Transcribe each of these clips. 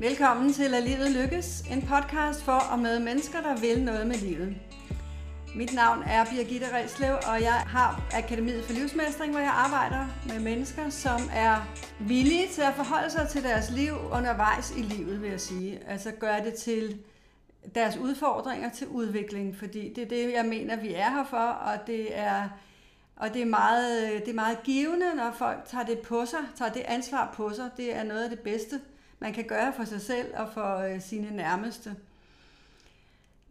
Velkommen til Lad livet lykkes, en podcast for og med mennesker, der vil noget med livet. Mit navn er Birgitte Reslev, og jeg har Akademiet for Livsmestring, hvor jeg arbejder med mennesker, som er villige til at forholde sig til deres liv undervejs i livet, vil jeg sige. Altså gøre det til deres udfordringer til udvikling, fordi det er det, jeg mener, vi er her for, og det er, og det er, meget, det er meget givende, når folk tager det på sig, tager det ansvar på sig. Det er noget af det bedste, man kan gøre for sig selv og for øh, sine nærmeste.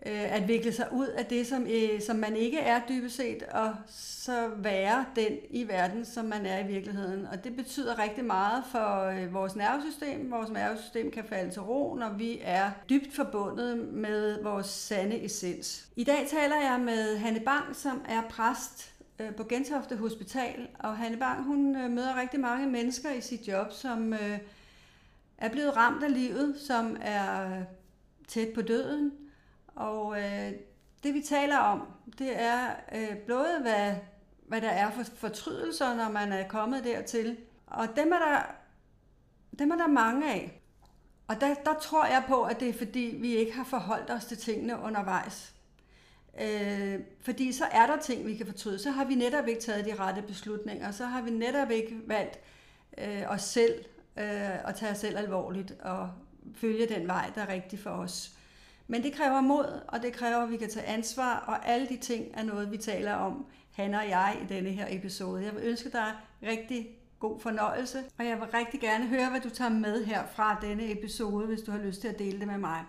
Øh, at vikle sig ud af det, som, øh, som man ikke er dybest set, og så være den i verden, som man er i virkeligheden. Og det betyder rigtig meget for øh, vores nervesystem. Vores nervesystem kan falde til ro, når vi er dybt forbundet med vores sande essens. I dag taler jeg med Hanne Bang, som er præst øh, på Gentofte Hospital, og Hanne Bang, hun øh, møder rigtig mange mennesker i sit job, som øh, er blevet ramt af livet, som er tæt på døden, og øh, det vi taler om, det er øh, både hvad, hvad der er for fortrydelser, når man er kommet dertil. Og dem er der, dem er der mange af. Og der, der tror jeg på, at det er fordi, vi ikke har forholdt os til tingene undervejs. Øh, fordi så er der ting, vi kan fortryde. Så har vi netop ikke taget de rette beslutninger. Så har vi netop ikke valgt øh, os selv øh, og tage os selv alvorligt og følge den vej, der er rigtig for os. Men det kræver mod, og det kræver, at vi kan tage ansvar, og alle de ting er noget, vi taler om, han og jeg, i denne her episode. Jeg vil ønske dig rigtig god fornøjelse, og jeg vil rigtig gerne høre, hvad du tager med her fra denne episode, hvis du har lyst til at dele det med mig.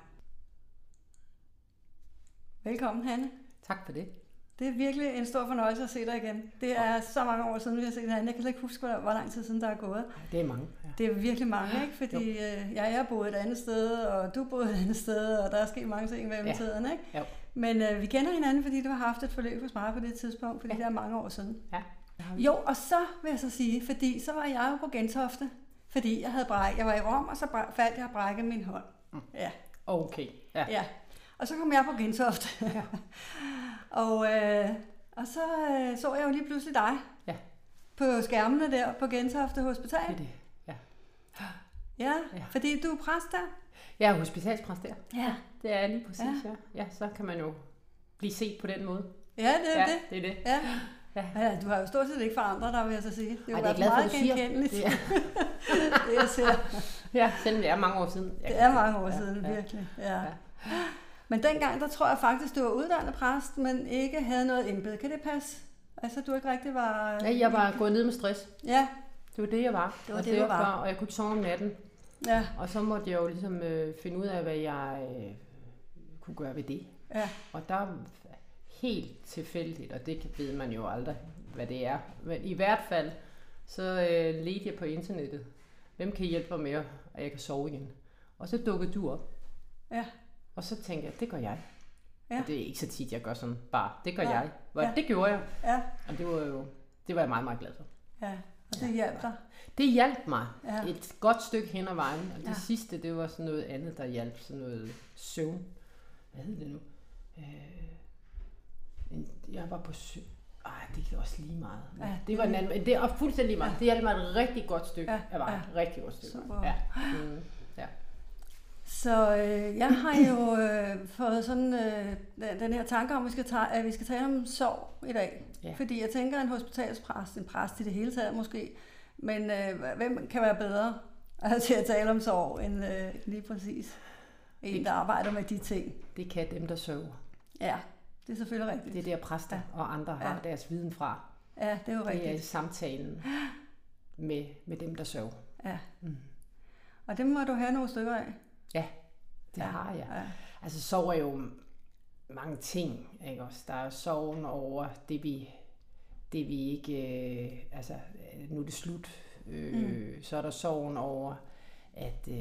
Velkommen, Hanne. Tak for det. Det er virkelig en stor fornøjelse at se dig igen. Det er så mange år siden, vi har set hinanden. Jeg kan ikke huske, hvor lang tid siden der er gået. Det er mange. Ja. Det er virkelig mange, ikke? Fordi øh, jeg er boet et andet sted, og du boede et andet sted, og der er sket mange ting mellem ja. tiden, ikke? Jo. Men øh, vi kender hinanden, fordi du har haft et forløb hos mig på det tidspunkt, fordi ja. det er mange år siden. Ja. Jo, og så vil jeg så sige, fordi så var jeg jo på Gentofte, fordi jeg havde bræk, jeg var i Rom, og så faldt jeg og brækket min hånd. Mm. Ja. Okay. Ja. ja. Og så kom jeg på Gentofte. Ja. og, øh, og så øh, så jeg jo lige pludselig dig. Ja. På skærmene der på Gentofte Hospital. Det er det. Ja. Ja, ja. fordi du er præst der. Jeg er hospitalspræst der. Ja. Det er lige præcis, ja. ja. Ja, så kan man jo blive set på den måde. Ja, det er ja, det. det er det. Ja. Ja. ja, du har jo stort set ikke forandret dig, vil jeg så sige. Det er jo Ej, meget genkendeligt. Det, er. det jeg ser. Ja, selvom det er mange år siden. Jeg det er mange år siden, ja. virkelig. Ja. ja. Men dengang, der tror jeg faktisk, du var uddannet præst, men ikke havde noget embede. Kan det passe? Altså, du ikke rigtig var... Ja, jeg var gået ned med stress. Ja. Det var det, jeg var. Det var og det, det var. Og jeg kunne sove om natten. Ja. Og så måtte jeg jo ligesom øh, finde ud af, hvad jeg øh, kunne gøre ved det. Ja. Og der helt tilfældigt, og det ved man jo aldrig, hvad det er. Men i hvert fald, så øh, ledte jeg på internettet. Hvem kan hjælpe mig med, at jeg kan sove igen? Og så dukkede du op. Ja. Og så tænkte jeg, det gør jeg. Ja. Og det er ikke så tit, jeg gør sådan, bare, det gør ja. jeg. Og ja. det gjorde jeg. Ja. Og det var jo, det var jeg meget, meget glad for. Ja, og det hjalp dig? Det hjalp mig ja. et godt stykke hen ad vejen. Og det Ja. sidste, det var sådan noget andet, der hjalp. Sådan noget søvn. Hvad hed det nu? Øh, jeg var på søvn. Ej, det er også lige meget. Ja, det var en anden, det er fuldstændig lige meget. Ja. Det hjalp mig et rigtig godt stykke Ja, af vejen. ja. Rigtig godt stykke. Super. Ja. Mm. Så øh, jeg har jo øh, fået sådan øh, den her tanke om, at vi, skal ta- at vi skal tale om sorg i dag. Ja. Fordi jeg tænker, en hospitalspræst, en præst i det hele taget måske, men øh, hvem kan være bedre til at tale om sorg end øh, lige præcis en, der arbejder med de ting. Det kan dem, der sørger. Ja, det er selvfølgelig rigtigt. Det er der præster Ja. og andre har Ja. deres viden fra. Ja, det er jo Det er i rigtigt. samtalen med, med dem, der sørger. Ja. Mm. Og det må du have nogle stykker af. Ja, det Ja, har jeg. Ja. Altså sorg er jo mange ting, ikke også? Der er sorgen over det vi, det vi ikke, øh, altså nu er det slut. Øh, mm. Så er der sorgen over, at øh,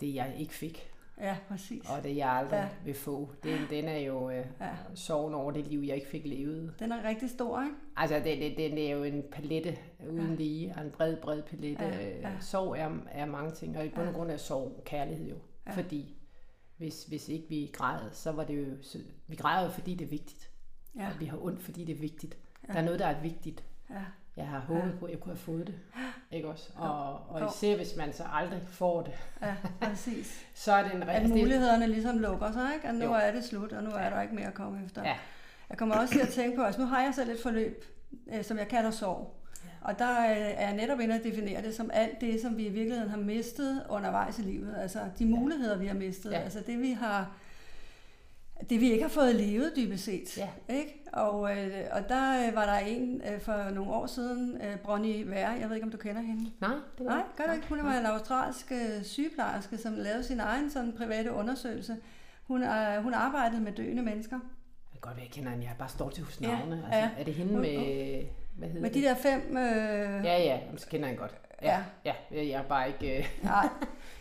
det jeg ikke fik, ja, præcis. og det jeg aldrig Ja. vil få, den, den er jo øh, Ja. sorgen over det liv, jeg ikke fik levet. Den er rigtig stor, ikke? Altså, det, det, den er jo en palette uden Ja. lige, og en bred, bred palette. Ja, ja. Sorg er, er mange ting, og i bund og grund er sorg kærlighed jo. Ja. Fordi hvis, hvis ikke vi græd, så var det jo... Så, vi græder jo, fordi det er vigtigt. Ja. Og vi har ondt, fordi det er vigtigt. Ja. Der er noget, der er vigtigt. Ja. Jeg har håbet på, at jeg kunne have fået det. Ikke også? Og, og især hvis man så aldrig får det. Ja, præcis. så er det en At mulighederne ligesom lukker sig, ikke? At nu jo. er det slut, og nu er der ikke mere at komme efter. Ja. Jeg kommer også til at tænke på, altså nu har jeg selv et forløb, øh, som jeg kalder sorg. Og der er jeg netop inde at definere det som alt det, som vi i virkeligheden har mistet undervejs i livet. Altså de muligheder, vi har mistet. Ja. Altså det, vi har det vi ikke har fået levet dybest set. Ja. Ikke? Og, øh, og der øh, var der en øh, for nogle år siden, øh, Bronnie Vær, jeg ved ikke om du kender hende. Nej, det Nej, gør du ikke. Hun var en australsk øh, sygeplejerske, som lavede sin egen sådan private undersøgelse. Hun, øh, hun arbejdede med døende mennesker. Jeg kan godt være, jeg kender hende. Jeg er bare stolt til hos navne. Ja, altså, ja. Er det hende med... Hvad med de der fem... Øh... Ja, ja, så kender jeg godt. Ja, ja. ja jeg er bare ikke... Øh... Nej.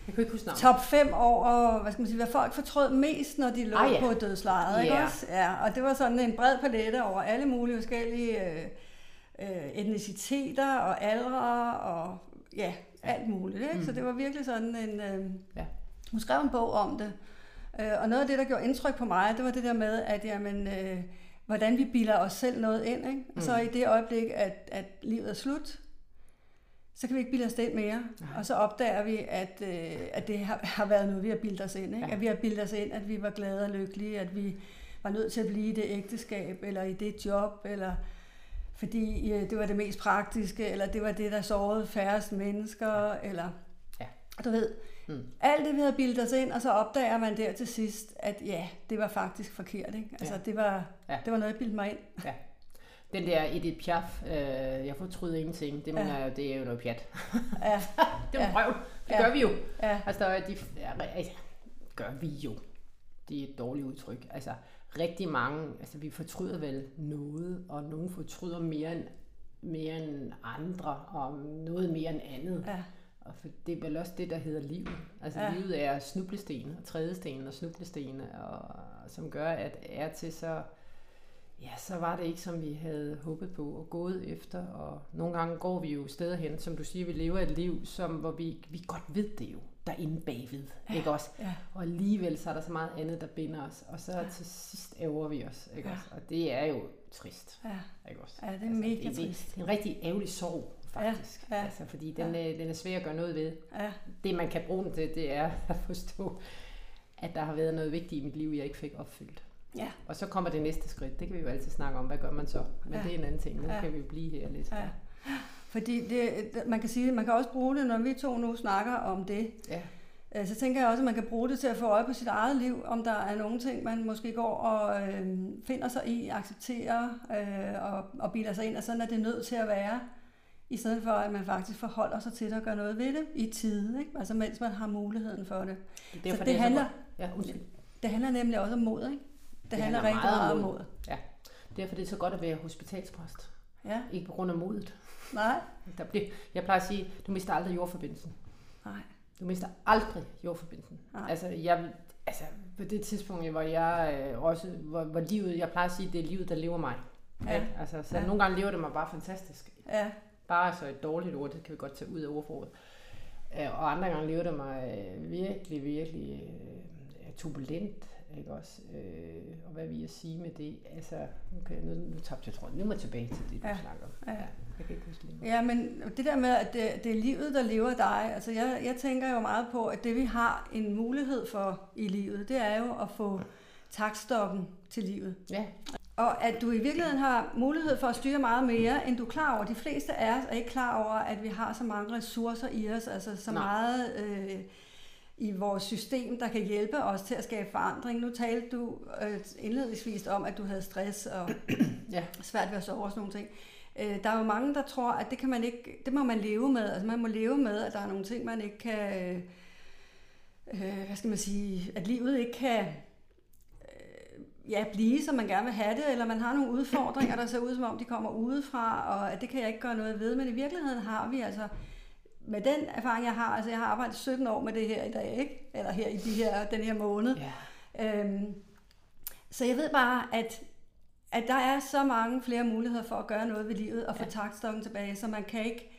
Jeg kan ikke huske navnet. Top 5 over, hvad skal man sige, hvad folk fortrød mest, når de lå ah, ja. på dødslejet, ikke også? Ja, og det var sådan en bred palette over alle mulige forskellige øh, øh, etniciteter og aldre og ja, alt muligt, ikke? Mm. Så det var virkelig sådan en... Øh, ja. Hun skrev en bog om det, øh, og noget af det, der gjorde indtryk på mig, det var det der med, at jamen, øh, hvordan vi bilder os selv noget ind, ikke? Mm. Så i det øjeblik, at, at livet er slut, så kan vi ikke bilde os det ind mere. Nej. Og så opdager vi, at, øh, at det har, har været noget, vi har bildet os ind. Ikke? Ja. At vi har bildet os ind, at vi var glade og lykkelige, at vi var nødt til at blive i det ægteskab, eller i det job, eller fordi øh, det var det mest praktiske, eller det var det, der sårede færrest mennesker, ja. eller ja. du ved, mm. alt det, vi havde bildet os ind, og så opdager man der til sidst, at ja, det var faktisk forkert. Ikke? Altså, ja. det, var, ja. det var noget, jeg bildte mig ind. Ja. Den der Edith Piaf, øh, jeg fortryder ingenting, det, ja. mener, det er jo noget pjat. Ja. det er jo ja. Det ja. gør vi jo. Ja. Altså, der er de, ja, altså, gør vi jo. Det er et dårligt udtryk. Altså, rigtig mange, altså vi fortryder vel noget, og nogen fortryder mere end, mere end andre, og noget mere end andet. Ja. Og for det er vel også det, der hedder livet. Altså ja. livet er snublesten, og trædesten og snublesten, og, som gør, at er til så ja, så var det ikke, som vi havde håbet på og gået efter. Og nogle gange går vi jo steder hen, som du siger, vi lever et liv, som, hvor vi, vi godt ved det jo, derinde bagved. Ja, ikke også? Ja. Og alligevel så er der så meget andet, der binder os. Og så ja. til sidst æver vi os. Ikke ja. også? Og det er jo trist. Ja, ikke også? ja det er altså, mega det, trist. Det, det er en rigtig ærgerlig sorg, faktisk. Ja, ja, altså, fordi den, ja. er, den er svær at gøre noget ved. Ja. Det, man kan bruge den til, det er at forstå, at der har været noget vigtigt i mit liv, jeg ikke fik opfyldt. Ja. Og så kommer det næste skridt. Det kan vi jo altid snakke om. Hvad gør man så? Men ja. det er en anden ting. Nu ja. kan vi jo blive her lidt. Ja. Fordi det, man kan sige, man kan også bruge det, når vi to nu snakker om det. Ja. Øh, så tænker jeg også, at man kan bruge det til at få øje på sit eget liv, om der er nogle ting, man måske går og øh, finder sig i, accepterer øh, og, og bilder sig ind, og sådan er det nødt til at være, i stedet for at man faktisk forholder sig til det og gør noget ved det i tide, ikke? altså mens man har muligheden for det. det er så det, handler, ja, det handler nemlig også om mod, ikke? Det, det handler, handler rigtig meget om mod. Ja. Derfor det er så godt at være hospitalspræst. Ja. Ikke på grund af modet. Nej. Der bliver, jeg plejer at sige, du mister aldrig jordforbindelsen. Nej. Du mister aldrig jordforbindelsen. Nej. Altså, jeg, altså, på det tidspunkt, hvor jeg øh, også, hvor, hvor livet, jeg plejer at sige, det er livet, der lever mig. Ja. Ikke? Altså, så ja. nogle gange lever det mig bare fantastisk. Ja. Bare så et dårligt ord, det kan vi godt tage ud af ordforrådet. Øh, og andre gange lever det mig øh, virkelig, virkelig øh, turbulent ikke også? Øh, og hvad vil jeg sige med det? Altså, okay, nu, nu tabte jeg tråden. Nu må jeg tilbage til det, du ja. snakker om. Ja. ja. Jeg kan ikke huske det. Ja, men det der med, at det, det er livet, der lever dig. Altså, jeg, jeg tænker jo meget på, at det vi har en mulighed for i livet, det er jo at få takstokken til livet. Ja. Og at du i virkeligheden har mulighed for at styre meget mere, end du er klar over. De fleste af os er ikke klar over, at vi har så mange ressourcer i os, altså så Nej. meget... Øh, i vores system, der kan hjælpe os til at skabe forandring. Nu talte du øh, indledningsvis om, at du havde stress og ja. svært ved at sove og sådan nogle ting. Øh, der er jo mange, der tror, at det kan man ikke, det må man leve med. Altså man må leve med, at der er nogle ting, man ikke kan, øh, hvad skal man sige, at livet ikke kan øh, ja, blive, som man gerne vil have det, eller man har nogle udfordringer, der ser ud, som om de kommer udefra, og at det kan jeg ikke gøre noget ved. Men i virkeligheden har vi altså med den erfaring, jeg har, altså jeg har arbejdet 17 år med det her i dag, ikke? eller her i de her, den her måned. Yeah. Øhm, så jeg ved bare, at, at der er så mange flere muligheder for at gøre noget ved livet og få ja. taktstokken tilbage, så man kan ikke...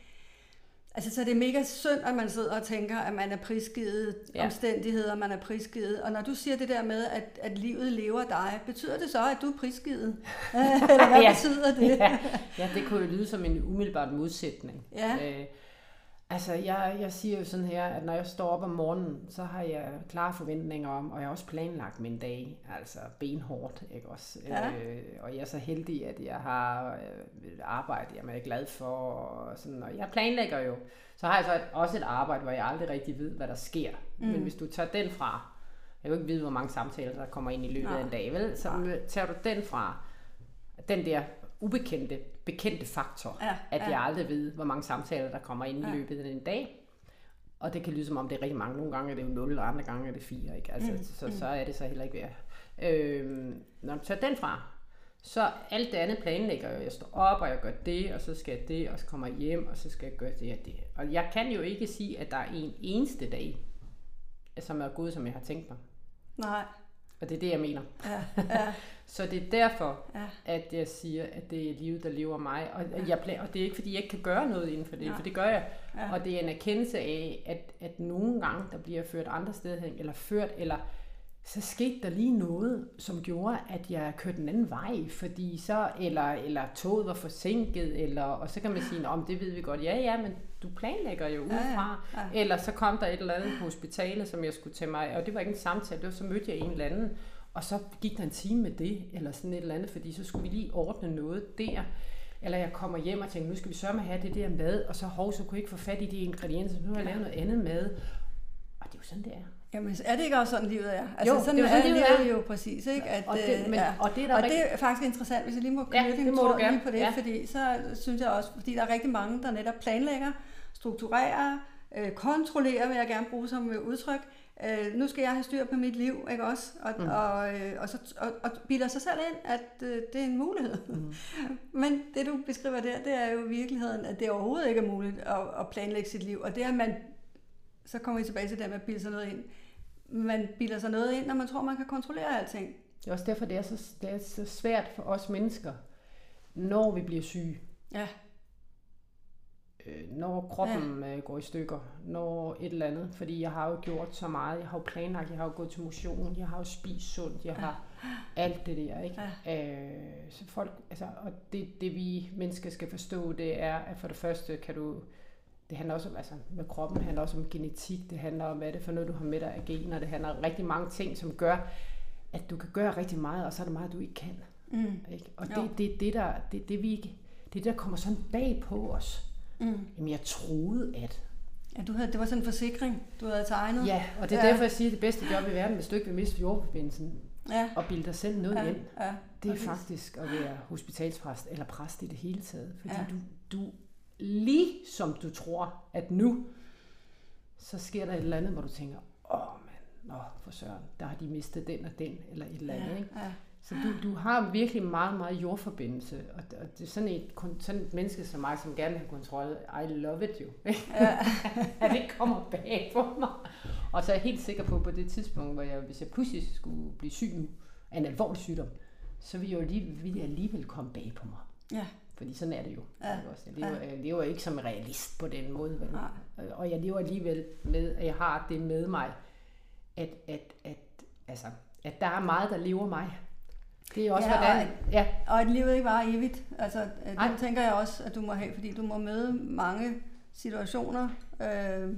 Altså, så det er mega synd, at man sidder og tænker, at man er prisgivet ja. omstændigheder, man er prisgivet. Og når du siger det der med, at, at livet lever dig, betyder det så, at du er prisgivet? Eller hvad ja. betyder det? ja. ja, det kunne jo lyde som en umiddelbart modsætning. Ja. Øh, Altså, jeg, jeg siger jo sådan her, at når jeg står op om morgenen, så har jeg klare forventninger om, og jeg har også planlagt min dag, altså benhårdt, ikke også? Ja. Øh, og jeg er så heldig, at jeg har øh, et arbejde, jeg er glad for, og sådan, og jeg planlægger jo. Så har jeg så et, også et arbejde, hvor jeg aldrig rigtig ved, hvad der sker. Mm. Men hvis du tager den fra, jeg vil ikke vide, hvor mange samtaler, der kommer ind i løbet Nej. af en dag, vel? Så Nej. tager du den fra, den der ubekendte, bekendte faktor, Ja, at ja. jeg aldrig ved, hvor mange samtaler, der kommer ind i Ja. løbet af en dag. Og det kan lyde som om, det er rigtig mange. Nogle gange er det jo 0, og andre gange er det 4. Ikke? Altså, Mm, mm, så, så er det så heller ikke værd. Øhm, når du tager den fra, så alt det andet planlægger jeg. Jeg står op, og jeg gør det, og så skal jeg det, og så kommer jeg hjem, og så skal jeg gøre det og det. Og jeg kan jo ikke sige, at der er en eneste dag, som er gået, som jeg har tænkt mig. Nej. Og det er det, jeg mener. Ja, ja, Så det er derfor, ja. at jeg siger, at det er livet, der lever mig. Og, ja. jeg, plan- og det er ikke, fordi jeg ikke kan gøre noget inden for det, Nej. for det gør jeg. Ja. Ja. Og det er en erkendelse af, at, at nogle gange, der bliver ført andre steder hen, eller ført, eller så skete der lige noget, som gjorde, at jeg kørte den anden vej, fordi så, eller, eller toget var forsinket, eller, og så kan man sige, om det ved vi godt, ja, ja, men du planlægger jo Ja, ja, udefra. ja. Eller så kom der et eller andet på hospitalet, som jeg skulle tage mig og det var ikke en samtale, det var så mødte jeg en eller anden, og så gik der en time med det, eller sådan et eller andet, fordi så skulle vi lige ordne noget der. Eller jeg kommer hjem og tænker, nu skal vi sørge med at have det der mad, og så hov, så kunne jeg ikke få fat i de ingredienser, så nu har jeg lavet noget andet mad. Og det er jo sådan, det er. Jamen, er det ikke også sådan, livet er? Altså, Jo, sådan det er jo sådan, livet er. jo præcis, ikke? At, Og det- øh, men- ja. og det er og rigtig- det er faktisk interessant, hvis jeg lige må Ja, knytte det en tråd lige på det, Ja. fordi så synes jeg også, fordi der er rigtig mange, der netop planlægger, strukturerer, øh, kontrollerer, vil jeg gerne bruge som øh, udtryk. Øh, nu skal jeg have styr på mit liv, ikke også? Og, mm. og, øh, og, så, og, og bilder sig selv ind, at øh, det er en mulighed. Mm. Men det, du beskriver der, det er jo i virkeligheden, at det overhovedet ikke er muligt at, at planlægge sit liv. Og det er, at man, så kommer vi tilbage til det med at bilde sig noget ind. Man bilder sig noget ind, når man tror, man kan kontrollere alting. Det er også derfor, det er så, det er så svært for os mennesker, når vi bliver syge. Ja, øh, når kroppen ja. øh, går i stykker, når et eller andet, fordi jeg har jo gjort så meget, jeg har jo planlagt, jeg har jo gået til motion, jeg har jo spist sundt, jeg har alt det der, ikke? Ja. Øh, så folk, altså, og det, det vi mennesker skal forstå, det er, at for det første kan du, det handler også om, altså med kroppen, det handler også om genetik, det handler om, hvad det for noget, du har med dig af gener, det handler om rigtig mange ting, som gør, at du kan gøre rigtig meget, og så er der meget, du ikke kan. Mm. Ikke? Og det, det, det, der, det, det, vi ikke, det, der kommer sådan bag på os. Mm. Jamen, jeg troede, at... Ja, du havde, det var sådan en forsikring, du havde tegnet. Ja, og det er Ja. derfor, jeg siger, at det bedste job i verden, hvis du ikke vil miste jordforbindelsen, ja. og bilde dig selv noget ja. ind, ja. det er faktisk at være hospitalspræst eller præst i det hele taget. Fordi ja. du, du, lige som du tror, at nu, så sker der et eller andet, hvor du tænker, åh mand, nå for søren, der har de mistet den og den, eller et eller andet. Ja, Ikke? ja. Så du, du har virkelig meget, meget jordforbindelse, og, og det er sådan et, sådan et menneske som mig, som gerne vil have kontrol. I love it jo. Ja. at det kommer bag på mig. Og så er jeg helt sikker på, på det tidspunkt, hvor jeg, hvis jeg pludselig skulle blive syg nu, af en alvorlig sygdom, så ville jeg jo lige, ville jeg alligevel komme bag på mig. ja. Fordi sådan er det jo. Ja. Ikke også? Jeg, lever, jeg lever ikke som realist på den måde. Vel? Nej. Og jeg lever alligevel med, at jeg har det med mig, at, at, at, altså, at der er meget, der lever mig. Det er også, Ja, hvordan... og- Ja, Og at livet ikke var evigt. Altså, øh, Nej. det tænker jeg også, at du må have, fordi du må møde mange situationer, øh,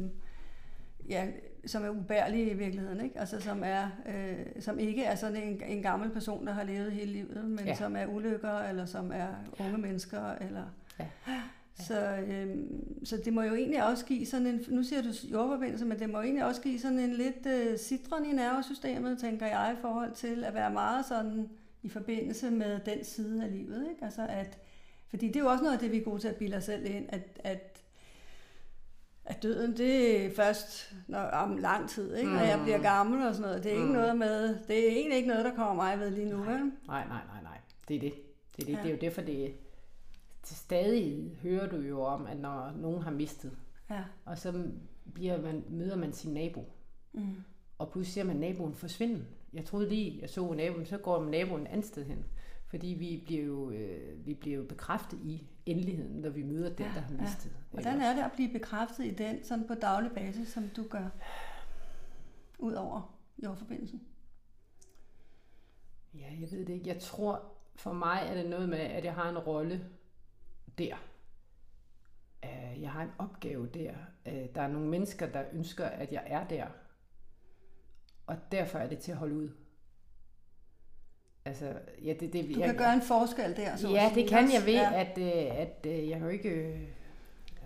ja, som er ubærlige i virkeligheden, ikke? Altså, som, er, øh, som ikke er sådan en, en gammel person, der har levet hele livet, men ja. Som er ulykker, eller som er unge mennesker, eller... Ja. Så, øhm, så det må jo egentlig også give sådan en, nu siger du jordforbindelse, men det må jo egentlig også give sådan en lidt øh, citron i nervesystemet, tænker jeg, i forhold til at være meget sådan i forbindelse med den side af livet. Ikke? Altså at, fordi det er jo også noget af det, vi er gode til at bilde os selv ind, at, at, at døden, det er først når, om lang tid, ikke? når jeg Mm. bliver gammel og sådan noget. Det er, ikke Mm. noget med, det er egentlig ikke noget, der kommer mig ved lige nu. Vel? Nej, nej, nej, nej. Det er det. Det er, det. Ja. Det er jo derfor, det til stadig hører du jo om, at når nogen har mistet, Ja. og så bliver man, møder man sin nabo, Mm. og pludselig ser man naboen forsvinde. Jeg troede lige, jeg så naboen, så går naboen et andet sted hen. Fordi vi bliver jo, øh, vi bliver jo bekræftet i endeligheden, når vi møder den, Ja, der har ja. mistet. ikke Hvordan er det at blive bekræftet i den sådan på daglig basis, som du gør? Udover jordforbindelsen. Ja, jeg ved det ikke. Jeg tror, for mig er det noget med, at jeg har en rolle der. øh, jeg har en opgave der. Øh, der er nogle mennesker, der ønsker, at jeg er der. Og derfor er det til at holde ud. Altså, ja, det, det, du jeg, kan gøre en forskel der. Så ja, det kan jeg ved, ja. at, øh, at, at jeg jo ikke... Øh,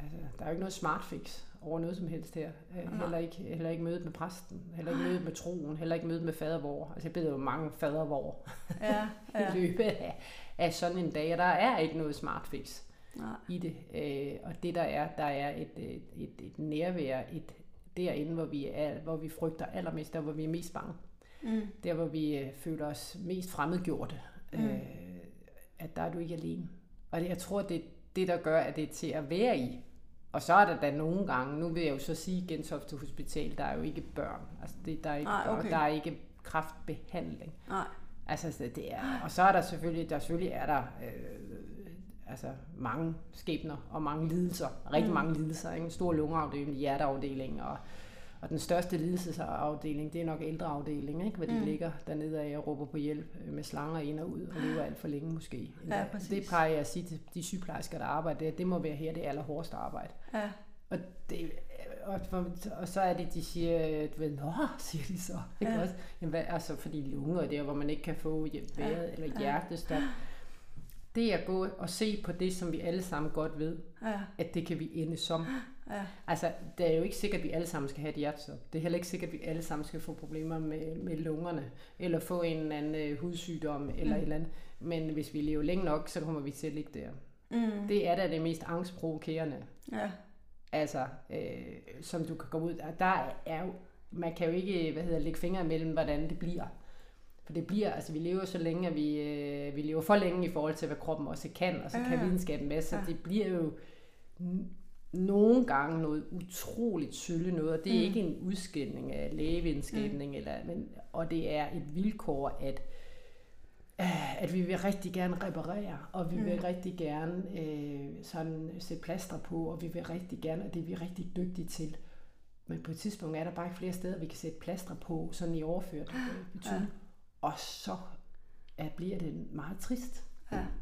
altså, der er jo ikke noget smart fix over noget som helst her. Øh, heller ikke, heller ikke mødet med præsten, heller ikke mødet med troen, heller ikke mødet med fadervor. Altså jeg beder jo mange fadervor ja, ja. i løbet af, af sådan en dag, og der er ikke noget smart fix Nej. i det. Øh, og det der er, der er et, et, et, et nærvær, et derinde, hvor vi, er, hvor vi frygter allermest, der hvor vi er mest bange. Mm. Der hvor vi øh, føler os mest fremmedgjorte. Mm. Øh, at der er du ikke alene. Og det, jeg tror, det er det, der gør, at det er til at være i. Og så er der da nogle gange, nu vil jeg jo så sige Gentofte Hospital, der er jo ikke børn. Altså det, der, er ikke Ej, okay. børn, der er ikke kraftbehandling. Nej. Altså det er, og så er der selvfølgelig, der selvfølgelig er der øh, altså mange skæbner og mange lidelser. Rigtig mm. mange lidelser. Ikke? En stor lungeafdeling, hjerteafdeling og og den største lidelsesafdeling, det er nok ældreafdeling, ikke? hvor de mm. ligger dernede og råber på hjælp øh, med slanger ind og ud og lever alt for længe måske. Ja, det plejer jeg at sige til de sygeplejersker, der arbejder der, det må være her det allerhårdeste arbejde. Ja. Og, det, og, for, og så er det, de siger, du ved, nå, siger de så. Ikke ja. også? Jamen, hvad, altså, fordi lunger der, hvor man ikke kan få vejret ja. eller hjertestop. Ja. Det er at gå og se på det, som vi alle sammen godt ved, ja. at det kan vi ende som. Ja. Altså, det er jo ikke sikkert, at vi alle sammen skal have et hjertestop. Det er heller ikke sikkert, at vi alle sammen skal få problemer med, med lungerne, eller få en eller anden uh, hudsygdom, eller mm. et eller andet. Men hvis vi lever længe nok, så kommer vi til at ligge der. Mm. Det er da det mest angstprovokerende. Ja. Altså, øh, som du kan gå ud. Der er jo, man kan jo ikke, hvad hedder, lægge fingre imellem, hvordan det bliver. For det bliver, altså vi lever så længe, at vi, øh, vi lever for længe i forhold til, hvad kroppen også kan, og så ja. kan videnskaben med, så ja. det bliver jo nogle gange noget utroligt sølle noget, og det er mm. ikke en udskilning af lægevidenskaben, mm. eller, men, og det er et vilkår, at, øh, at vi vil rigtig gerne reparere, og vi mm. vil rigtig gerne øh, sådan sætte plaster på, og vi vil rigtig gerne, og det er vi rigtig dygtige til. Men på et tidspunkt er der bare ikke flere steder, vi kan sætte plaster på, sådan i overført betydning. Ja. Og så er, bliver det meget trist.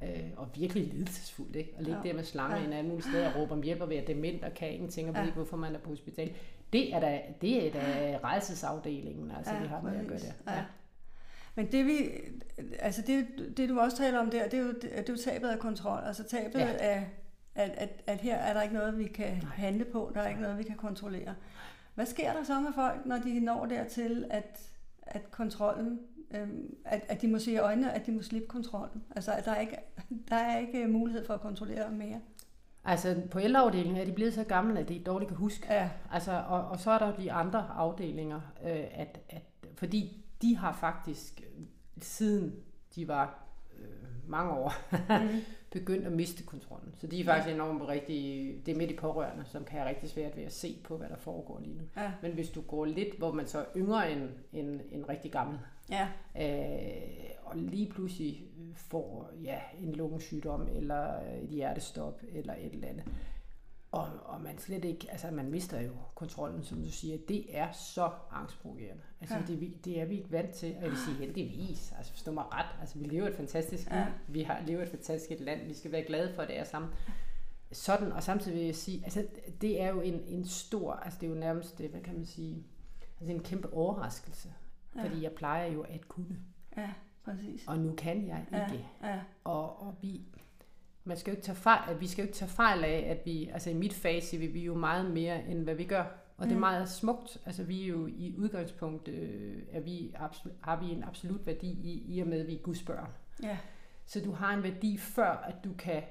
Ja. Øh, og virkelig lidelsesfuldt, ikke? At ligge ja. der med slanger ja. i en anden mulig sted og råbe om hjælp og være dement og kan ingenting og ja. ikke, hvorfor man er på hospital. Det er da, det er da rejsesafdelingen, altså, ja, vi har med at gøre der. Ja. ja. Men det vi, altså det, det du også taler om der, det er jo, det er jo tabet af kontrol, altså tabet ja. af, at, at, at her er der ikke noget, vi kan Nej. handle på, der er ikke noget, vi kan kontrollere. Hvad sker der så med folk, når de når dertil, at, at kontrollen Øhm, at, at de må se i øjnene, at de må slippe kontrollen. Altså, at der er ikke, der er ikke mulighed for at kontrollere mere. Altså på ældreafdelingen er de blevet så gamle, at de dårligt kan huske. Ja. Altså, og, og så er der de andre afdelinger, øh, at, at, fordi de har faktisk, siden de var øh, mange år, mm. begyndt at miste kontrollen. Så de er faktisk ja. enormt rigtig, det er midt i pårørende, som kan have rigtig svært ved at se på, hvad der foregår lige nu. Ja. Men hvis du går lidt, hvor man så er yngre end, end, end rigtig gammel, ja. øh, og lige pludselig får ja, en lungesygdom, eller et hjertestop, eller et eller andet, og, og man slet ikke, altså man mister jo kontrollen, som du siger. Det er så angstprovokerende. Altså ja. det, det er vi ikke vant til, og jeg vil sige heldigvis, altså forstå mig ret, altså vi lever et fantastisk liv, ja. vi har lever et fantastisk land, vi skal være glade for, at det er sammen. Sådan, og samtidig vil jeg sige, altså det er jo en, en stor, altså det er jo nærmest, hvad kan man sige, altså en kæmpe overraskelse, ja. fordi jeg plejer jo at kunne. Ja, præcis. Og nu kan jeg ikke. Ja. Ja. Og, og vi, man skal jo ikke tage fejl, vi skal jo ikke tage fejl af, at vi, altså i mit fag siger vi, vi er jo meget mere, end hvad vi gør. Og mm. det er meget smukt. Altså vi er jo i udgangspunkt, øh, er vi absolut, har vi en absolut værdi i, i og med, at vi er Guds børn. Ja. Så du har en værdi før, at du kan